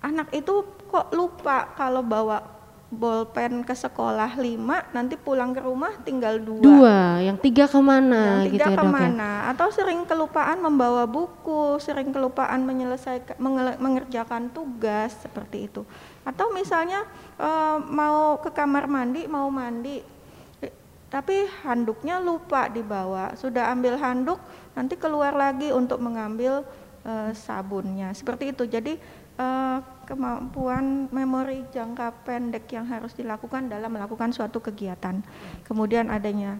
[SPEAKER 2] anak itu kok lupa kalau bawa bolpen ke sekolah lima, nanti pulang ke rumah tinggal dua.
[SPEAKER 1] Dua, yang tiga ke mana
[SPEAKER 2] Yang
[SPEAKER 1] gitu
[SPEAKER 2] tidak
[SPEAKER 1] ya dok ya?
[SPEAKER 2] ke mana? Atau sering kelupaan membawa buku sering kelupaan menyelesaikan mengerjakan tugas seperti itu. Atau misalnya eh, mau ke kamar mandi mau mandi tapi handuknya lupa dibawa. Sudah ambil handuk nanti keluar lagi untuk mengambil eh, sabunnya. Seperti itu. Jadi eh, kemampuan memori jangka pendek yang harus dilakukan dalam melakukan suatu kegiatan kemudian adanya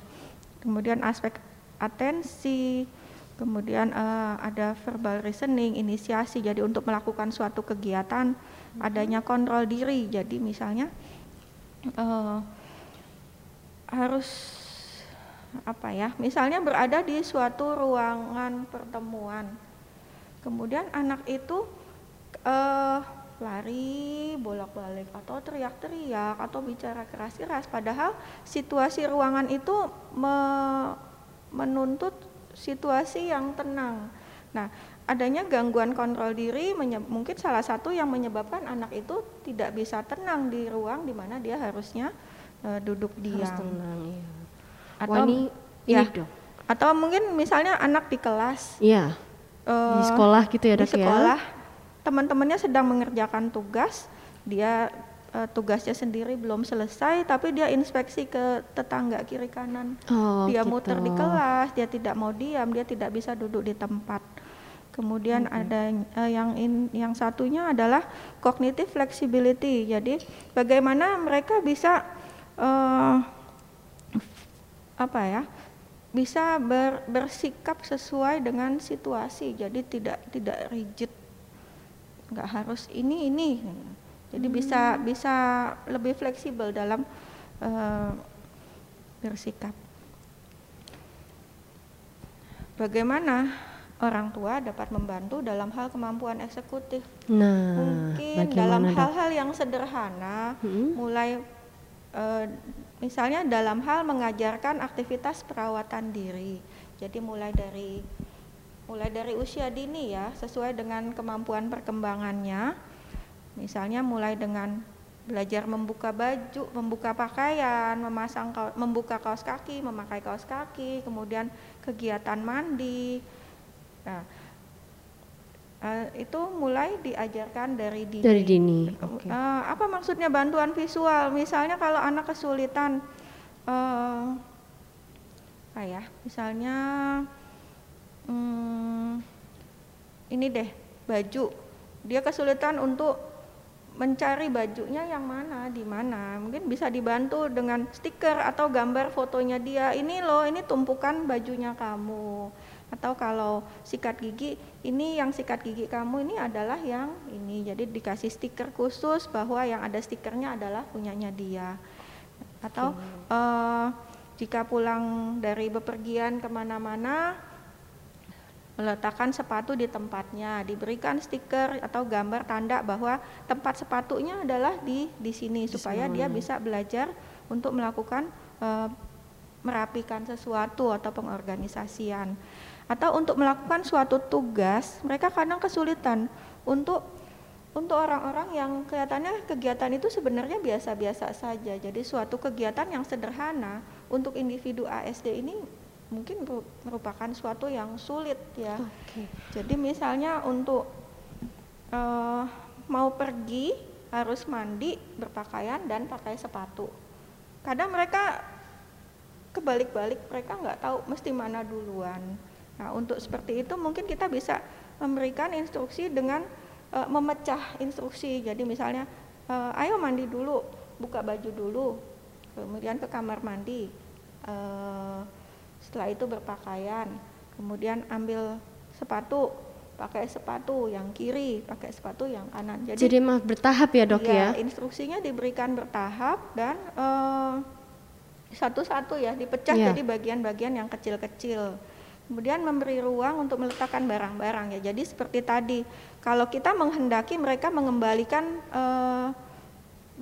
[SPEAKER 2] kemudian aspek atensi, kemudian eh, ada verbal reasoning, inisiasi. Jadi untuk melakukan suatu kegiatan adanya kontrol diri. Jadi misalnya eh, harus apa ya? Misalnya berada di suatu ruangan pertemuan, kemudian anak itu eh, lari bolak-balik atau teriak-teriak atau bicara keras-keras padahal situasi ruangan itu me- menuntut situasi yang tenang. Nah, adanya gangguan kontrol diri mungkin salah satu yang menyebabkan anak itu tidak bisa tenang di ruang di mana dia harusnya eh, duduk
[SPEAKER 1] Harus
[SPEAKER 2] diam.
[SPEAKER 1] tenang ya.
[SPEAKER 2] Atau
[SPEAKER 1] Wah, ini,
[SPEAKER 2] ya.
[SPEAKER 1] ini dok.
[SPEAKER 2] Atau mungkin misalnya anak di kelas
[SPEAKER 1] Iya, di
[SPEAKER 2] eh,
[SPEAKER 1] sekolah gitu ya
[SPEAKER 2] di
[SPEAKER 1] dok ya?
[SPEAKER 2] Teman-temannya sedang mengerjakan tugas. Dia uh, tugasnya sendiri belum selesai tapi dia inspeksi ke tetangga kiri kanan.
[SPEAKER 1] Oh,
[SPEAKER 2] dia
[SPEAKER 1] gitu.
[SPEAKER 2] muter di kelas dia tidak mau diam dia tidak bisa duduk di tempat. Kemudian ada uh, yang in, yang satunya adalah cognitive flexibility. Jadi bagaimana mereka bisa uh, apa ya bisa ber, bersikap sesuai dengan situasi. Jadi tidak tidak rigid nggak harus ini ini. Jadi bisa bisa lebih fleksibel dalam uh, bersikap. Bagaimana orang tua dapat membantu dalam hal kemampuan eksekutif?
[SPEAKER 1] Nah,
[SPEAKER 2] mungkin dalam hal-hal yang sederhana
[SPEAKER 1] Mm-mm.
[SPEAKER 2] mulai eh, misalnya dalam hal mengajarkan aktivitas perawatan diri. Jadi mulai dari mulai dari usia dini ya sesuai dengan kemampuan perkembangannya misalnya mulai dengan belajar membuka baju membuka pakaian memasang kau- membuka kaos kaki memakai kaos kaki kemudian kegiatan mandi nah eh, itu mulai diajarkan dari dini
[SPEAKER 1] Dari dini. Oke.
[SPEAKER 2] Eh, apa maksudnya bantuan visual? Misalnya kalau anak kesulitan, eh, apa ya? Misalnya, hmm, ini deh baju, dia kesulitan untuk mencari bajunya yang mana, di mana. Mungkin bisa dibantu dengan stiker atau gambar fotonya dia. Ini loh, ini tumpukan bajunya kamu. Atau kalau sikat gigi, ini yang sikat gigi kamu ini adalah yang ini. Jadi dikasih stiker khusus bahwa yang ada stikernya adalah punyanya dia. Atau eh, jika pulang dari bepergian ke mana-mana, meletakkan sepatu di tempatnya, diberikan stiker atau gambar tanda bahwa tempat sepatunya adalah di di sini supaya dia bisa belajar untuk melakukan eh, merapikan sesuatu atau pengorganisasian. Atau untuk melakukan suatu tugas mereka kadang kesulitan untuk untuk orang-orang yang kelihatannya kegiatan itu sebenarnya biasa-biasa saja. Jadi suatu kegiatan yang sederhana untuk individu ASD ini mungkin meru- merupakan suatu yang sulit ya
[SPEAKER 1] Oke.
[SPEAKER 2] jadi misalnya untuk eh, mau pergi harus mandi, berpakaian dan pakai sepatu. Kadang mereka kebalik-balik, mereka nggak tahu mesti mana duluan. Nah untuk seperti itu mungkin kita bisa memberikan instruksi dengan eh, memecah instruksi. Jadi misalnya, eh, ayo mandi dulu, buka baju dulu, kemudian ke kamar mandi. Eh, setelah itu berpakaian, kemudian ambil sepatu, pakai sepatu yang kiri, pakai sepatu yang kanan. Jadi,
[SPEAKER 1] Jadi maaf bertahap ya dok
[SPEAKER 2] iya,
[SPEAKER 1] ya?
[SPEAKER 2] instruksinya diberikan bertahap dan eh, satu-satu ya dipecah
[SPEAKER 1] Iya.
[SPEAKER 2] jadi bagian-bagian yang kecil-kecil. Kemudian memberi ruang untuk meletakkan barang-barang ya. Jadi seperti tadi, kalau kita menghendaki mereka mengembalikan eh,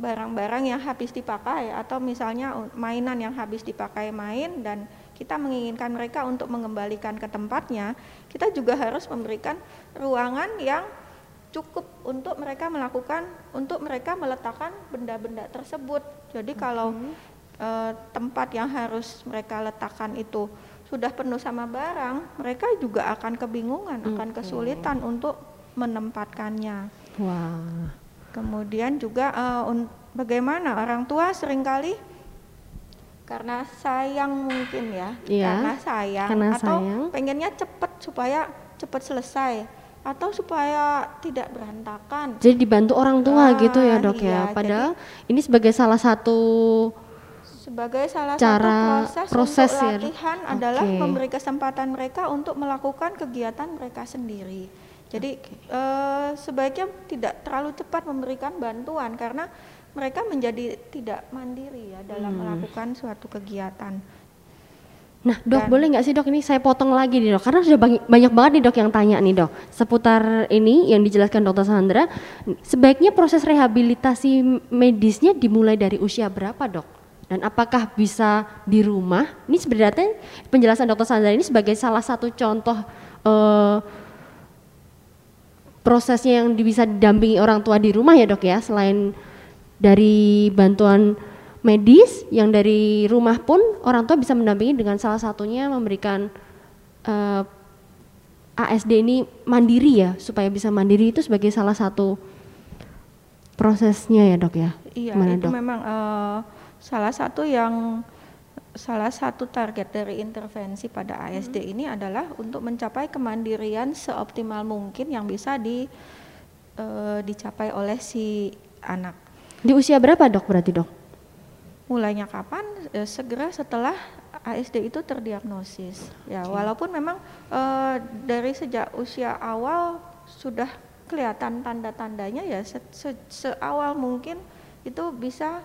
[SPEAKER 2] barang-barang yang habis dipakai atau misalnya mainan yang habis dipakai main dan kita menginginkan mereka untuk mengembalikan ke tempatnya, kita juga harus memberikan ruangan yang cukup untuk mereka melakukan untuk mereka meletakkan benda-benda tersebut. Jadi kalau eh, tempat yang harus mereka letakkan itu sudah penuh sama barang, mereka juga akan kebingungan, akan kesulitan untuk menempatkannya.
[SPEAKER 1] Wah.
[SPEAKER 2] Kemudian juga un- bagaimana orang tua sering kali karena sayang mungkin ya,
[SPEAKER 1] Iya,
[SPEAKER 2] karena sayang
[SPEAKER 1] karena
[SPEAKER 2] atau
[SPEAKER 1] sayang.
[SPEAKER 2] pengennya cepat supaya cepat selesai atau supaya tidak berantakan.
[SPEAKER 1] Jadi dibantu orang tua
[SPEAKER 2] Ah,
[SPEAKER 1] gitu ya dok
[SPEAKER 2] iya,
[SPEAKER 1] ya? Padahal ini sebagai salah satu
[SPEAKER 2] Sebagai salah
[SPEAKER 1] Cara-
[SPEAKER 2] satu proses,
[SPEAKER 1] proses
[SPEAKER 2] untuk
[SPEAKER 1] ya.
[SPEAKER 2] latihan adalah
[SPEAKER 1] Oke.
[SPEAKER 2] memberi kesempatan mereka untuk melakukan kegiatan mereka sendiri. Jadi eh, sebaiknya tidak terlalu cepat memberikan bantuan karena mereka menjadi tidak mandiri ya dalam
[SPEAKER 1] Hmm.
[SPEAKER 2] melakukan suatu kegiatan.
[SPEAKER 1] Nah, dok
[SPEAKER 2] Dan-
[SPEAKER 1] boleh nggak sih dok ini saya potong lagi nih dok, karena sudah banyak, banyak banget nih dok yang tanya nih dok seputar ini yang dijelaskan dokter Sandra. Sebaiknya proses rehabilitasi medisnya dimulai dari usia berapa dok? Dan apakah bisa di rumah? Ini sebenarnya penjelasan dokter Sandra ini sebagai salah satu contoh eh, prosesnya yang bisa didampingi orang tua di rumah ya dok ya, selain dari bantuan medis yang dari rumah pun orang tua bisa mendampingi dengan salah satunya memberikan eh, ASD ini mandiri ya supaya bisa mandiri itu sebagai salah satu prosesnya ya dok ya
[SPEAKER 2] Iya,
[SPEAKER 1] Gimana,
[SPEAKER 2] itu
[SPEAKER 1] Dok?
[SPEAKER 2] memang eh, salah satu yang salah satu target dari intervensi pada ASD ini adalah untuk mencapai kemandirian seoptimal mungkin yang bisa di eh, dicapai oleh si anak.
[SPEAKER 1] Di usia berapa dok berarti dok?
[SPEAKER 2] Mulainya kapan? Eh, segera setelah ASD itu terdiagnosis. Ya, walaupun memang eh, dari sejak usia awal sudah kelihatan tanda-tandanya ya se- se- seawal mungkin itu bisa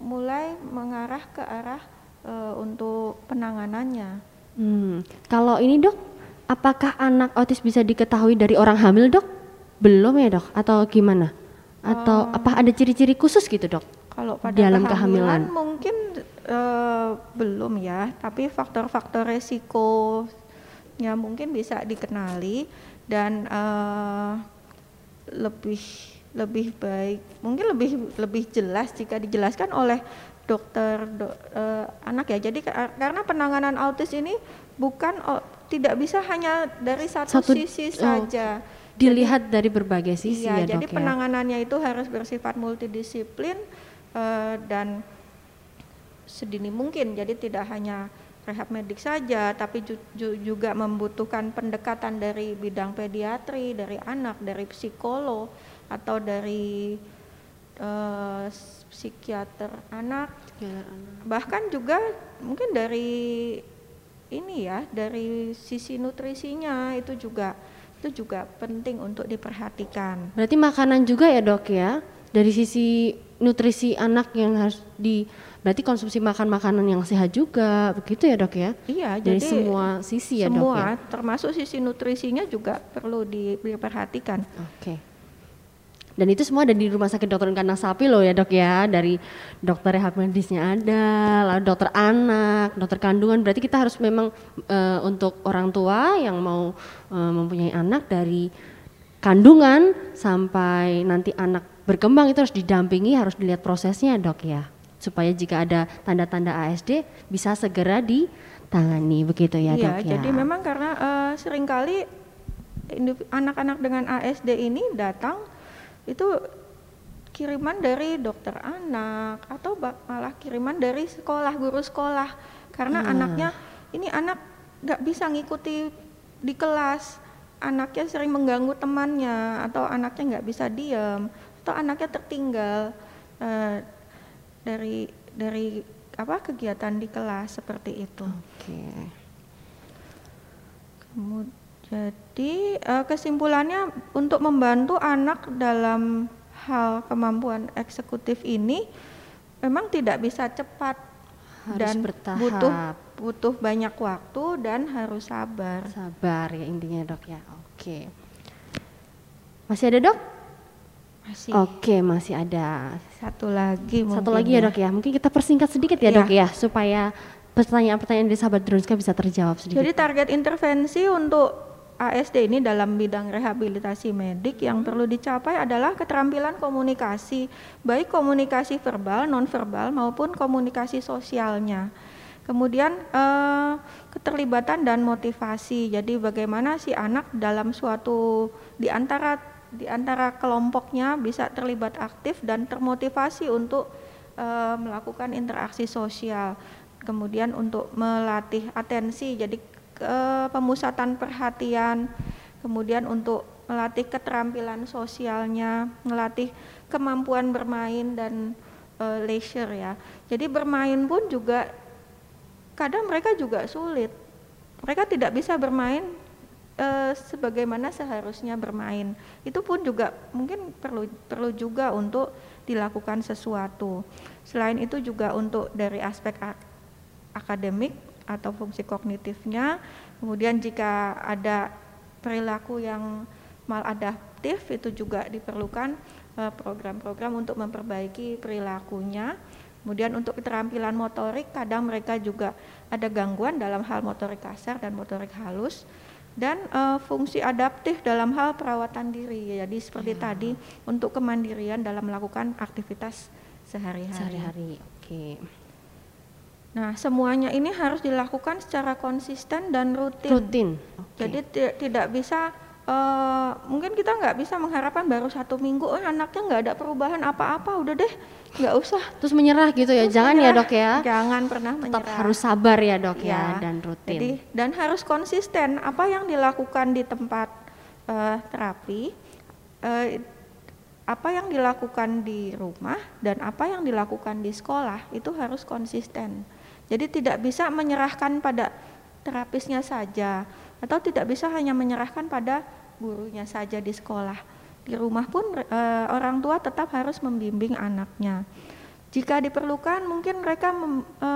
[SPEAKER 2] mulai mengarah ke arah eh, untuk penanganannya.
[SPEAKER 1] Hmm. Kalau ini dok, apakah anak autis bisa diketahui dari orang hamil dok? Belum ya dok? Atau gimana? Atau apa ada ciri-ciri khusus gitu dok?
[SPEAKER 2] Kalau pada
[SPEAKER 1] Dalam
[SPEAKER 2] kehamilan
[SPEAKER 1] kehamilan.
[SPEAKER 2] mungkin eh, belum ya, tapi faktor-faktor resikonya mungkin bisa dikenali dan eh, lebih lebih baik, mungkin lebih lebih jelas jika dijelaskan oleh dokter do- eh, anak ya. Jadi ka- karena penanganan autis ini bukan oh, tidak bisa hanya dari satu,
[SPEAKER 1] Satu-
[SPEAKER 2] sisi
[SPEAKER 1] oh,
[SPEAKER 2] saja.
[SPEAKER 1] Dilihat dari berbagai sisi
[SPEAKER 2] Iya,
[SPEAKER 1] ya
[SPEAKER 2] jadi
[SPEAKER 1] dok ya?
[SPEAKER 2] penanganannya itu harus bersifat multidisiplin eh, dan sedini mungkin. Jadi tidak hanya rehab medik saja, tapi ju- ju- juga membutuhkan pendekatan dari bidang pediatri, dari anak, dari psikolog atau dari eh, psikiater anak, bahkan juga mungkin dari ini ya, dari sisi nutrisinya itu juga itu juga penting untuk diperhatikan.
[SPEAKER 1] Berarti makanan juga ya dok ya? Dari sisi nutrisi anak yang harus di berarti konsumsi makan makanan yang sehat juga begitu ya dok ya?
[SPEAKER 2] Iya,
[SPEAKER 1] Dari
[SPEAKER 2] jadi
[SPEAKER 1] semua sisi ya dok
[SPEAKER 2] semua
[SPEAKER 1] ya?
[SPEAKER 2] termasuk sisi nutrisinya juga perlu di- diperhatikan.
[SPEAKER 1] Oke. Dan itu semua ada di Rumah Sakit Dokter Kandang Sapi loh ya dok ya. Dari dokter rehab medisnya ada, lalu dokter anak, dokter kandungan. Berarti kita harus memang eh, untuk orang tua yang mau eh, mempunyai anak dari kandungan sampai nanti anak berkembang itu harus didampingi, harus dilihat prosesnya dok ya. Supaya jika ada tanda-tanda ASD bisa segera ditangani begitu ya
[SPEAKER 2] iya,
[SPEAKER 1] dok ya.
[SPEAKER 2] jadi memang karena eh, sering kali anak-anak dengan ASD ini datang itu kiriman dari dokter anak atau malah kiriman dari sekolah guru sekolah karena
[SPEAKER 1] Ah.
[SPEAKER 2] anaknya ini anak nggak bisa ngikuti di kelas anaknya sering mengganggu temannya atau anaknya nggak bisa diam atau anaknya tertinggal eh, dari dari apa kegiatan di kelas seperti itu.
[SPEAKER 1] Oke.
[SPEAKER 2] Kemu- Jadi eh, kesimpulannya untuk membantu anak dalam hal kemampuan eksekutif ini memang tidak bisa cepat
[SPEAKER 1] Harus
[SPEAKER 2] dan
[SPEAKER 1] bertahap.
[SPEAKER 2] butuh butuh banyak waktu dan harus sabar.
[SPEAKER 1] Sabar ya intinya dok ya. Oke. Masih ada dok?
[SPEAKER 2] Masih
[SPEAKER 1] Oke masih ada.
[SPEAKER 2] satu lagi
[SPEAKER 1] Satu lagi ya dok ya. Mungkin kita persingkat sedikit ya
[SPEAKER 2] Iya.
[SPEAKER 1] dok ya supaya pertanyaan-pertanyaan dari sahabat Drunska bisa terjawab sedikit.
[SPEAKER 2] Jadi target intervensi untuk ASD ini dalam bidang rehabilitasi medik yang perlu dicapai adalah keterampilan komunikasi, baik komunikasi verbal, nonverbal maupun komunikasi sosialnya. Kemudian eh, keterlibatan dan motivasi. Jadi bagaimana si anak dalam suatu di antara di antara kelompoknya bisa terlibat aktif dan termotivasi untuk eh, melakukan interaksi sosial. Kemudian untuk melatih atensi, jadi ke pemusatan perhatian, kemudian untuk melatih keterampilan sosialnya, melatih kemampuan bermain dan eh, leisure ya. Jadi bermain pun juga kadang mereka juga sulit. Mereka tidak bisa bermain eh, sebagaimana seharusnya bermain. Itu pun juga mungkin perlu perlu juga untuk dilakukan sesuatu. Selain itu juga untuk dari aspek ak- akademik atau fungsi kognitifnya. Kemudian jika ada perilaku yang maladaptif itu juga diperlukan eh, program-program untuk memperbaiki perilakunya. Kemudian untuk keterampilan motorik kadang mereka juga ada gangguan dalam hal motorik kasar dan motorik halus dan eh, fungsi adaptif dalam hal perawatan diri. Jadi seperti tadi untuk kemandirian dalam melakukan aktivitas sehari-hari.
[SPEAKER 1] Sehari-hari. Oke.
[SPEAKER 2] Nah, semuanya ini harus dilakukan secara konsisten dan rutin.
[SPEAKER 1] Rutin. Oke.
[SPEAKER 2] Jadi ti- tidak bisa uh, mungkin kita nggak bisa mengharapkan baru satu minggu oh anaknya nggak ada perubahan apa-apa udah deh nggak usah
[SPEAKER 1] terus menyerah gitu ya
[SPEAKER 2] terus
[SPEAKER 1] jangan ya,
[SPEAKER 2] menyerah.
[SPEAKER 1] ya dok ya
[SPEAKER 2] jangan pernah
[SPEAKER 1] tetap
[SPEAKER 2] menyerah
[SPEAKER 1] harus sabar ya dok ya,
[SPEAKER 2] ya
[SPEAKER 1] dan rutin
[SPEAKER 2] jadi dan harus konsisten apa yang dilakukan di tempat uh, terapi uh, apa yang dilakukan di rumah dan apa yang dilakukan di sekolah itu harus konsisten jadi tidak bisa menyerahkan pada terapisnya saja atau tidak bisa hanya menyerahkan pada gurunya saja di sekolah. Di rumah pun e, orang tua tetap harus membimbing anaknya. Jika diperlukan mungkin mereka mem, e,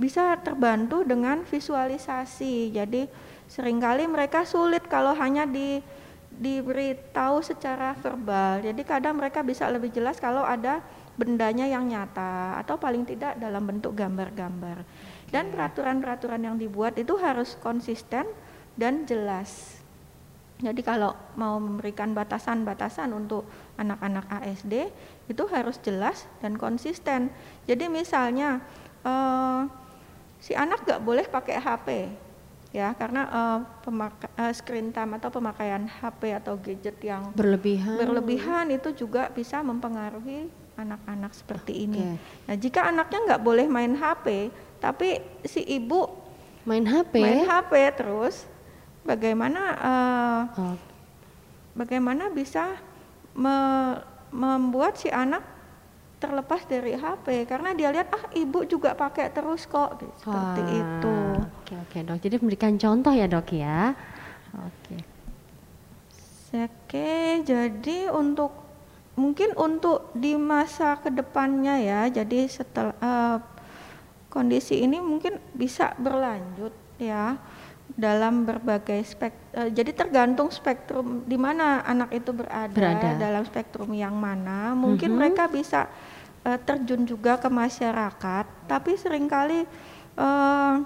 [SPEAKER 2] bisa terbantu dengan visualisasi. Jadi sering kali mereka sulit kalau hanya di diberitahu secara verbal. Jadi kadang mereka bisa lebih jelas kalau ada bendanya yang nyata atau paling tidak dalam bentuk gambar-gambar. Dan peraturan-peraturan yang dibuat itu harus konsisten dan jelas. Jadi kalau mau memberikan batasan-batasan untuk anak-anak ASD itu harus jelas dan konsisten. Jadi misalnya uh, si anak nggak boleh pakai HP ya karena uh, pemaka, uh, screen time atau pemakaian HP atau gadget yang
[SPEAKER 1] berlebihan
[SPEAKER 2] berlebihan itu juga bisa mempengaruhi anak-anak seperti ini. Nah jika anaknya nggak boleh main HP tapi si ibu
[SPEAKER 1] main HP
[SPEAKER 2] main HP terus bagaimana uh, oh. bagaimana bisa me, membuat si anak terlepas dari HP karena dia lihat ah ibu juga pakai terus kok seperti ah, itu.
[SPEAKER 1] Oke oke dok. Jadi memberikan contoh ya dok ya. Oke.
[SPEAKER 2] Oke jadi untuk mungkin untuk di masa ke depannya ya jadi setelah uh, kondisi ini mungkin bisa berlanjut ya dalam berbagai spek uh, jadi tergantung spektrum di mana anak itu berada, berada dalam spektrum yang mana mungkin mm -hmm. mereka bisa uh, terjun juga ke masyarakat tapi sering kali uh,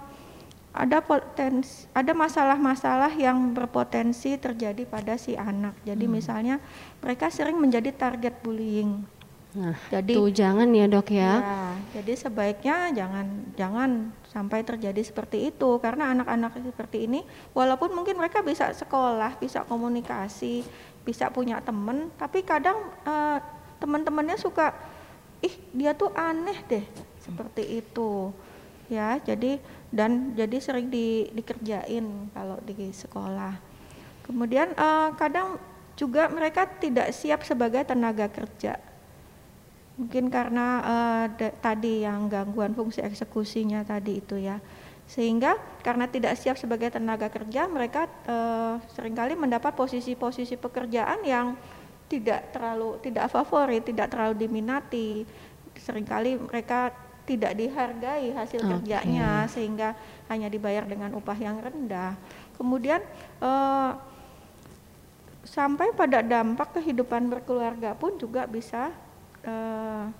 [SPEAKER 2] ada potensi ada masalah-masalah yang berpotensi terjadi pada si anak jadi hmm. misalnya mereka sering menjadi target bullying
[SPEAKER 1] Nah, jadi tuh jangan ya dok ya. ya.
[SPEAKER 2] Jadi sebaiknya jangan jangan sampai terjadi seperti itu karena anak-anak seperti ini walaupun mungkin mereka bisa sekolah, bisa komunikasi, bisa punya teman, tapi kadang uh, teman-temannya suka ih dia tuh aneh deh seperti itu. Ya, jadi dan jadi sering di, dikerjain kalau di sekolah. Kemudian uh, kadang juga mereka tidak siap sebagai tenaga kerja Mungkin karena uh, tadi yang gangguan fungsi eksekusinya tadi itu ya. Sehingga karena tidak siap sebagai tenaga kerja, mereka uh, sering kali mendapat posisi-posisi pekerjaan yang tidak terlalu tidak favorit, tidak terlalu diminati. Seringkali mereka tidak dihargai hasil okay. kerjanya sehingga hanya dibayar dengan upah yang rendah. Kemudian uh, sampai pada dampak kehidupan berkeluarga pun juga bisa
[SPEAKER 1] uh,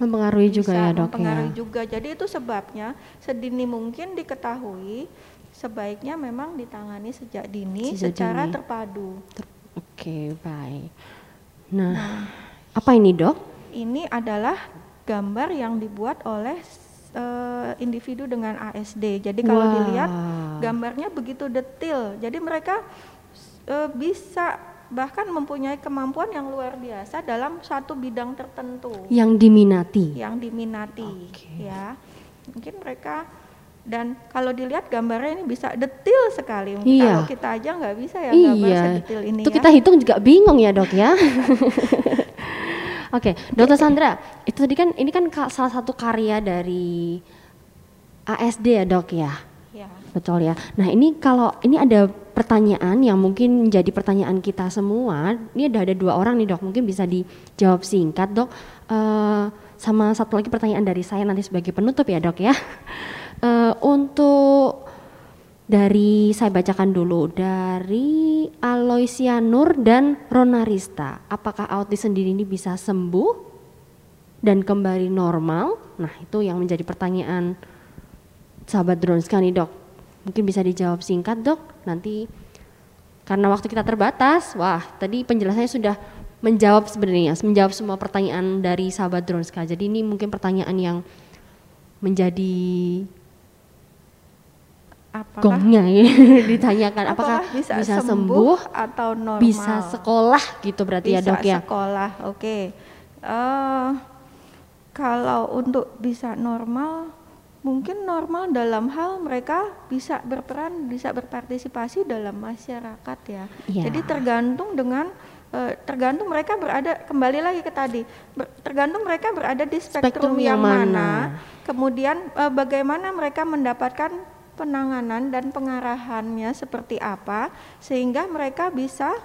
[SPEAKER 1] mempengaruhi juga ya dok
[SPEAKER 2] ya? mempengaruhi ya. juga jadi itu sebabnya sedini mungkin diketahui sebaiknya memang ditangani sejak dini sejak secara dini. terpadu Ter
[SPEAKER 1] oke okay, baik nah, nah apa ini dok
[SPEAKER 2] ini adalah gambar yang dibuat oleh uh, individu dengan ASD jadi kalau wow. dilihat gambarnya begitu detail jadi mereka uh, bisa bahkan mempunyai kemampuan yang luar biasa dalam satu bidang tertentu
[SPEAKER 1] yang diminati
[SPEAKER 2] yang diminati okay. ya mungkin mereka dan kalau dilihat gambarnya ini bisa detail sekali iya. kalau kita aja nggak bisa ya iya. gambar sedetail ini
[SPEAKER 1] itu ya. kita hitung juga bingung ya dok ya Oke, okay, Dokter Sandra, itu tadi kan ini kan salah satu karya dari ASD ya dok ya. Ya. Betul ya. Nah ini kalau ini ada pertanyaan yang mungkin menjadi pertanyaan kita semua. Ini ada ada dua orang nih dok, mungkin bisa dijawab singkat dok. Uh, sama satu lagi pertanyaan dari saya nanti sebagai penutup ya dok ya. Uh, untuk dari saya bacakan dulu dari Aloysia Nur dan Ronarista. Apakah autis sendiri ini bisa sembuh dan kembali normal? Nah itu yang menjadi pertanyaan sahabat drone nih dok. Mungkin bisa dijawab singkat dok, nanti karena waktu kita terbatas, wah tadi penjelasannya sudah menjawab sebenarnya, menjawab semua pertanyaan dari sahabat Dronska. Jadi ini mungkin pertanyaan yang menjadi
[SPEAKER 2] apakah
[SPEAKER 1] gongnya ya, ditanyakan apakah,
[SPEAKER 2] bisa,
[SPEAKER 1] bisa
[SPEAKER 2] sembuh,
[SPEAKER 1] sembuh,
[SPEAKER 2] atau normal?
[SPEAKER 1] bisa sekolah gitu berarti ya
[SPEAKER 2] bisa
[SPEAKER 1] dok ya
[SPEAKER 2] sekolah, oke. Eh, kalau untuk bisa normal, mungkin normal dalam hal mereka bisa berperan, bisa berpartisipasi dalam masyarakat ya.
[SPEAKER 1] Iya.
[SPEAKER 2] Jadi tergantung dengan eh, tergantung mereka berada kembali lagi ke tadi, ber- tergantung mereka berada di spektrum,
[SPEAKER 1] Spektrum yang
[SPEAKER 2] yang
[SPEAKER 1] mana.
[SPEAKER 2] mana, kemudian eh, bagaimana mereka mendapatkan penanganan dan pengarahannya seperti apa sehingga mereka bisa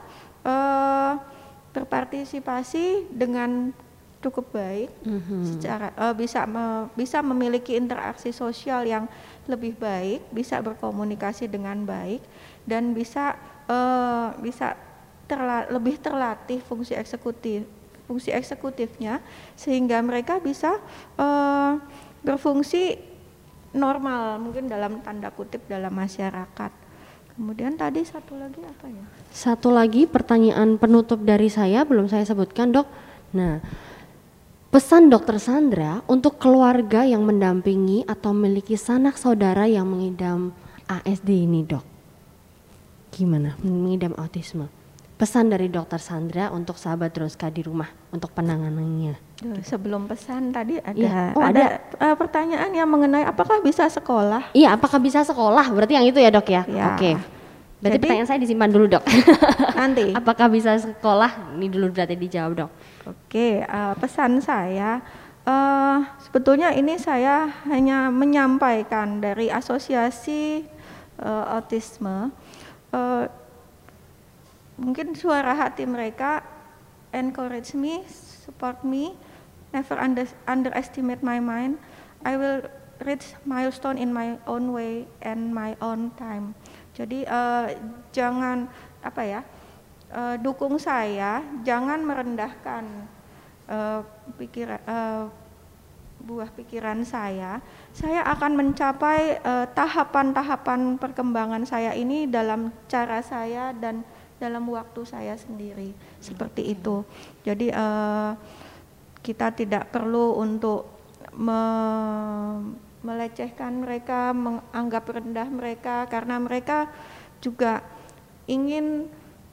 [SPEAKER 2] eh, berpartisipasi dengan cukup baik
[SPEAKER 1] Mhm.
[SPEAKER 2] secara eh, bisa me- bisa memiliki interaksi sosial yang lebih baik, bisa berkomunikasi dengan baik dan bisa eh, bisa terla- lebih terlatih fungsi eksekutif fungsi eksekutifnya sehingga mereka bisa eh, berfungsi normal mungkin dalam tanda kutip dalam masyarakat. Kemudian tadi satu lagi apa ya?
[SPEAKER 1] Satu lagi pertanyaan penutup dari saya belum saya sebutkan dok. Nah, pesan dokter Sandra untuk keluarga yang mendampingi atau memiliki sanak saudara yang mengidam ASD ini dok. Gimana mengidam autisme? Pesan dari dokter Sandra untuk sahabat Droska di rumah untuk penanganannya.
[SPEAKER 2] Duh, Sebelum pesan tadi ada
[SPEAKER 1] Iya. Oh,
[SPEAKER 2] ada, eh, pertanyaan yang mengenai apakah bisa sekolah?
[SPEAKER 1] Iya, apakah bisa sekolah? Berarti yang itu ya dok ya?
[SPEAKER 2] Ya.
[SPEAKER 1] Oke. Berarti
[SPEAKER 2] Jadi-
[SPEAKER 1] pertanyaan saya disimpan dulu dok.
[SPEAKER 2] Nanti.
[SPEAKER 1] apakah bisa sekolah? Ini dulu berarti dijawab dok.
[SPEAKER 2] Oke, eh, pesan saya eh, sebetulnya ini saya hanya menyampaikan dari asosiasi eh, autisme. Eh, mungkin suara hati mereka encourage me, support me, never under, underestimate my mind. I will reach milestone in my own way and my own time. Jadi eh, jangan apa ya, eh, dukung saya, jangan merendahkan eh, pikiran eh, buah pikiran saya. Saya akan mencapai tahapan-tahapan perkembangan saya ini dalam cara saya dan dalam waktu saya sendiri seperti itu. Jadi eh, kita tidak perlu untuk me- melecehkan mereka, menganggap rendah mereka karena mereka juga ingin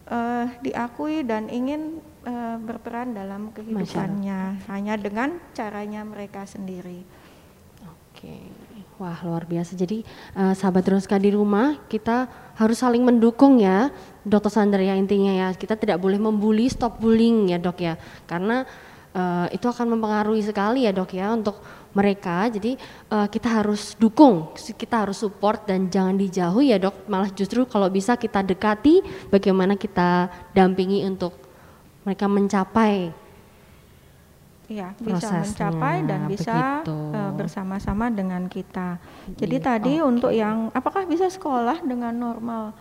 [SPEAKER 2] eh, diakui dan ingin eh, berperan dalam kehidupannya hanya dengan caranya mereka sendiri.
[SPEAKER 1] Oke, wah luar biasa. Jadi eh, sahabat Droska di rumah kita harus saling mendukung ya, Dokter Sandra ya intinya ya. Kita tidak boleh membuli, stop bullying ya dok ya, karena eh, itu akan mempengaruhi sekali ya dok ya untuk mereka. Jadi eh, kita harus dukung, kita harus support dan jangan dijauhi ya dok. Malah justru kalau bisa kita dekati, bagaimana kita dampingi untuk mereka mencapai
[SPEAKER 2] Iya, bisa
[SPEAKER 1] Prosesnya,
[SPEAKER 2] mencapai dan bisa
[SPEAKER 1] begitu.
[SPEAKER 2] eh, bersama-sama dengan kita. Jadi
[SPEAKER 1] Iya,
[SPEAKER 2] tadi
[SPEAKER 1] oke.
[SPEAKER 2] untuk yang apakah bisa sekolah dengan normal?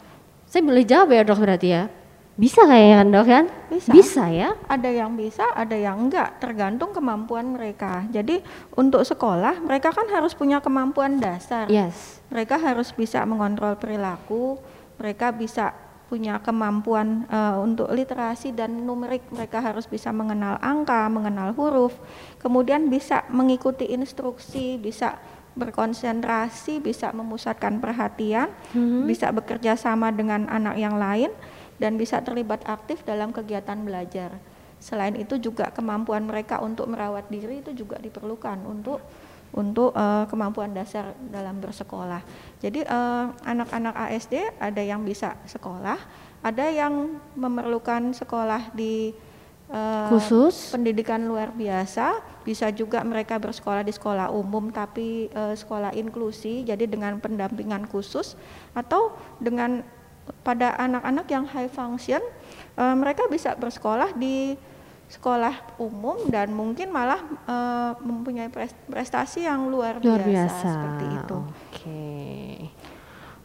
[SPEAKER 1] Saya boleh jawab ya dok berarti ya? Bisa kayaknya kan dok kan?
[SPEAKER 2] Bisa.
[SPEAKER 1] ya?
[SPEAKER 2] Ada yang bisa, ada yang enggak, tergantung kemampuan mereka. Jadi untuk sekolah mereka kan harus punya kemampuan dasar.
[SPEAKER 1] Yes.
[SPEAKER 2] Mereka harus bisa mengontrol perilaku, mereka bisa punya kemampuan eh, untuk literasi dan numerik, mereka harus bisa mengenal angka, mengenal huruf, kemudian bisa mengikuti instruksi, bisa berkonsentrasi, bisa memusatkan perhatian,
[SPEAKER 1] Mhm.
[SPEAKER 2] bisa bekerja sama dengan anak yang lain, dan bisa terlibat aktif dalam kegiatan belajar. Selain itu juga kemampuan mereka untuk merawat diri itu juga diperlukan untuk untuk eh, kemampuan dasar dalam bersekolah. Jadi eh, anak-anak ASD ada yang bisa sekolah, ada yang memerlukan sekolah di eh,
[SPEAKER 1] Khusus?
[SPEAKER 2] pendidikan luar biasa, bisa juga mereka bersekolah di sekolah umum tapi eh, sekolah inklusi, jadi dengan pendampingan khusus atau dengan pada anak-anak yang high function, eh, mereka bisa bersekolah di sekolah umum dan mungkin malah mempunyai pres- prestasi yang luar,
[SPEAKER 1] Luar
[SPEAKER 2] biasa,
[SPEAKER 1] biasa.
[SPEAKER 2] seperti itu.
[SPEAKER 1] Oke.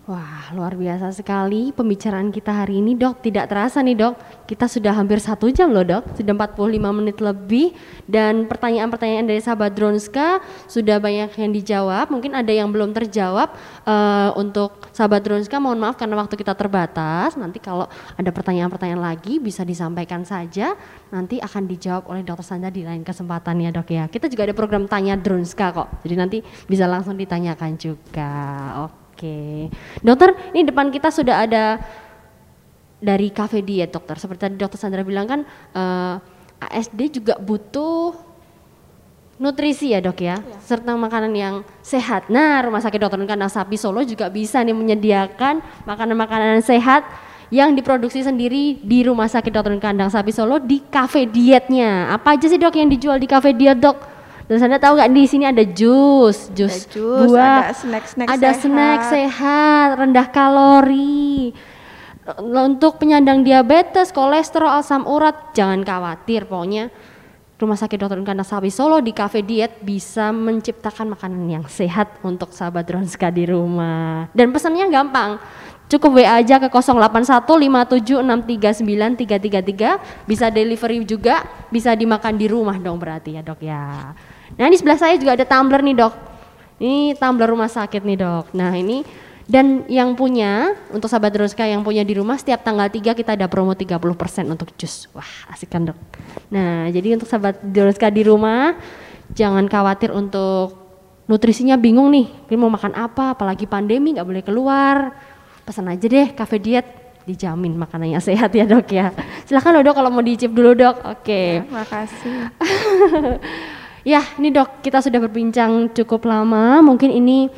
[SPEAKER 1] Wah, luar biasa sekali pembicaraan kita hari ini, Dok. Tidak terasa nih, Dok. Kita sudah hampir satu jam loh, Dok. Sudah 45 menit lebih. Dan pertanyaan-pertanyaan dari sahabat Dronska sudah banyak yang dijawab. Mungkin ada yang belum terjawab. Eh, untuk sahabat Dronska, mohon maaf karena waktu kita terbatas. Nanti kalau ada pertanyaan-pertanyaan lagi bisa disampaikan saja. Nanti akan dijawab oleh Dokter Sandra di lain kesempatan ya, Dok ya. Kita juga ada program tanya Dronska kok. Jadi nanti bisa langsung ditanyakan juga. Oke. Oke. Dokter, ini depan kita sudah ada dari cafe diet dokter. Seperti tadi dokter Sandra bilang kan uh, eh, ASD juga butuh nutrisi ya dok ya, ya, serta makanan yang sehat. Nah rumah sakit dokter kandang sapi Solo juga bisa nih menyediakan makanan-makanan sehat yang diproduksi sendiri di rumah sakit dokter kandang sapi Solo di cafe dietnya. Apa aja sih dok yang dijual di cafe diet dok? Dan anda tahu nggak di sini ada jus, jus buah,
[SPEAKER 2] ada snack-snack
[SPEAKER 1] ada sehat. snack sehat, rendah kalori. Untuk penyandang diabetes, kolesterol, asam urat, jangan khawatir pokoknya Rumah Sakit Dr. Kandang Sapi Solo di Cafe Diet bisa menciptakan makanan yang sehat untuk sahabat Ronska di rumah. Dan pesannya gampang. Cukup WA aja ke 081576393333 bisa delivery juga, bisa dimakan di rumah dong berarti ya, Dok ya. Nah, di sebelah saya juga ada tumbler nih, Dok. Ini tumbler rumah sakit nih, Dok. Nah, ini dan yang punya, untuk sahabat Droska yang punya di rumah, setiap tanggal 3 kita ada promo 30% untuk jus. Wah, asik kan dok? Nah, jadi untuk sahabat Droska di rumah, jangan khawatir untuk nutrisinya bingung nih, ini mau makan apa, apalagi pandemi nggak boleh keluar. Pesan aja deh, cafe diet dijamin makanannya sehat ya dok ya. Silahkan loh dok kalau mau dicip dulu dok. Oke. Okay.
[SPEAKER 2] Ya, makasih.
[SPEAKER 1] ya, ini dok kita sudah berbincang cukup lama. Mungkin ini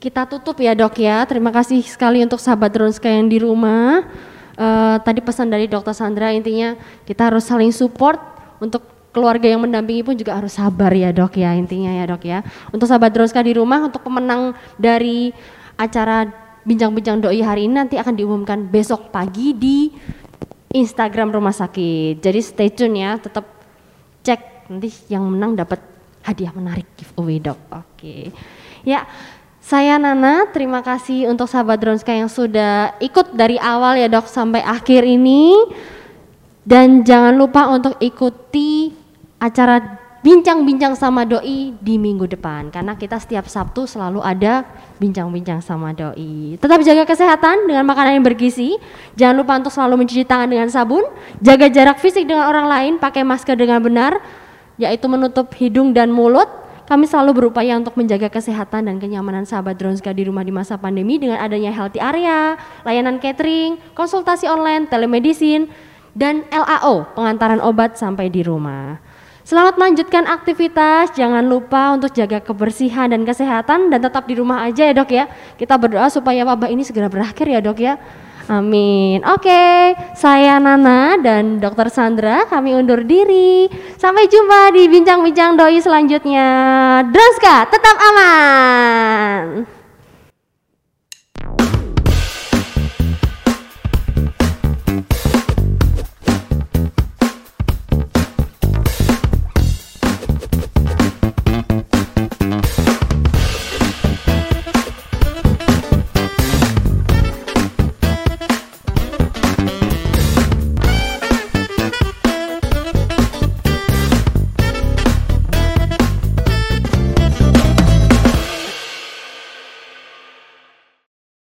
[SPEAKER 1] kita tutup ya dok ya. Terima kasih sekali untuk sahabat Dronska yang di rumah. Uh, tadi pesan dari dokter Sandra intinya kita harus saling support untuk keluarga yang mendampingi pun juga harus sabar ya dok ya intinya ya dok ya. Untuk sahabat Dronska di rumah untuk pemenang dari acara bincang-bincang doi hari ini nanti akan diumumkan besok pagi di Instagram rumah sakit. Jadi stay tune ya, tetap cek nanti yang menang dapat hadiah menarik giveaway dok. Oke. Ya, saya Nana, terima kasih untuk sahabat Dronska yang sudah ikut dari awal ya dok sampai akhir ini. Dan jangan lupa untuk ikuti acara bincang-bincang sama doi di minggu depan karena kita setiap Sabtu selalu ada bincang-bincang sama doi. Tetap jaga kesehatan dengan makanan yang bergizi. Jangan lupa untuk selalu mencuci tangan dengan sabun, jaga jarak fisik dengan orang lain, pakai masker dengan benar, yaitu menutup hidung dan mulut kami selalu berupaya untuk menjaga kesehatan dan kenyamanan sahabat Dronska di rumah di masa pandemi dengan adanya healthy area, layanan catering, konsultasi online, telemedicine, dan LAO, pengantaran obat sampai di rumah. Selamat melanjutkan aktivitas, jangan lupa untuk jaga kebersihan dan kesehatan dan tetap di rumah aja ya dok ya. Kita berdoa supaya wabah ini segera berakhir ya dok ya. Amin. Oke, saya Nana dan Dokter Sandra. Kami undur diri. Sampai jumpa di bincang-bincang doi selanjutnya. Droska, tetap aman.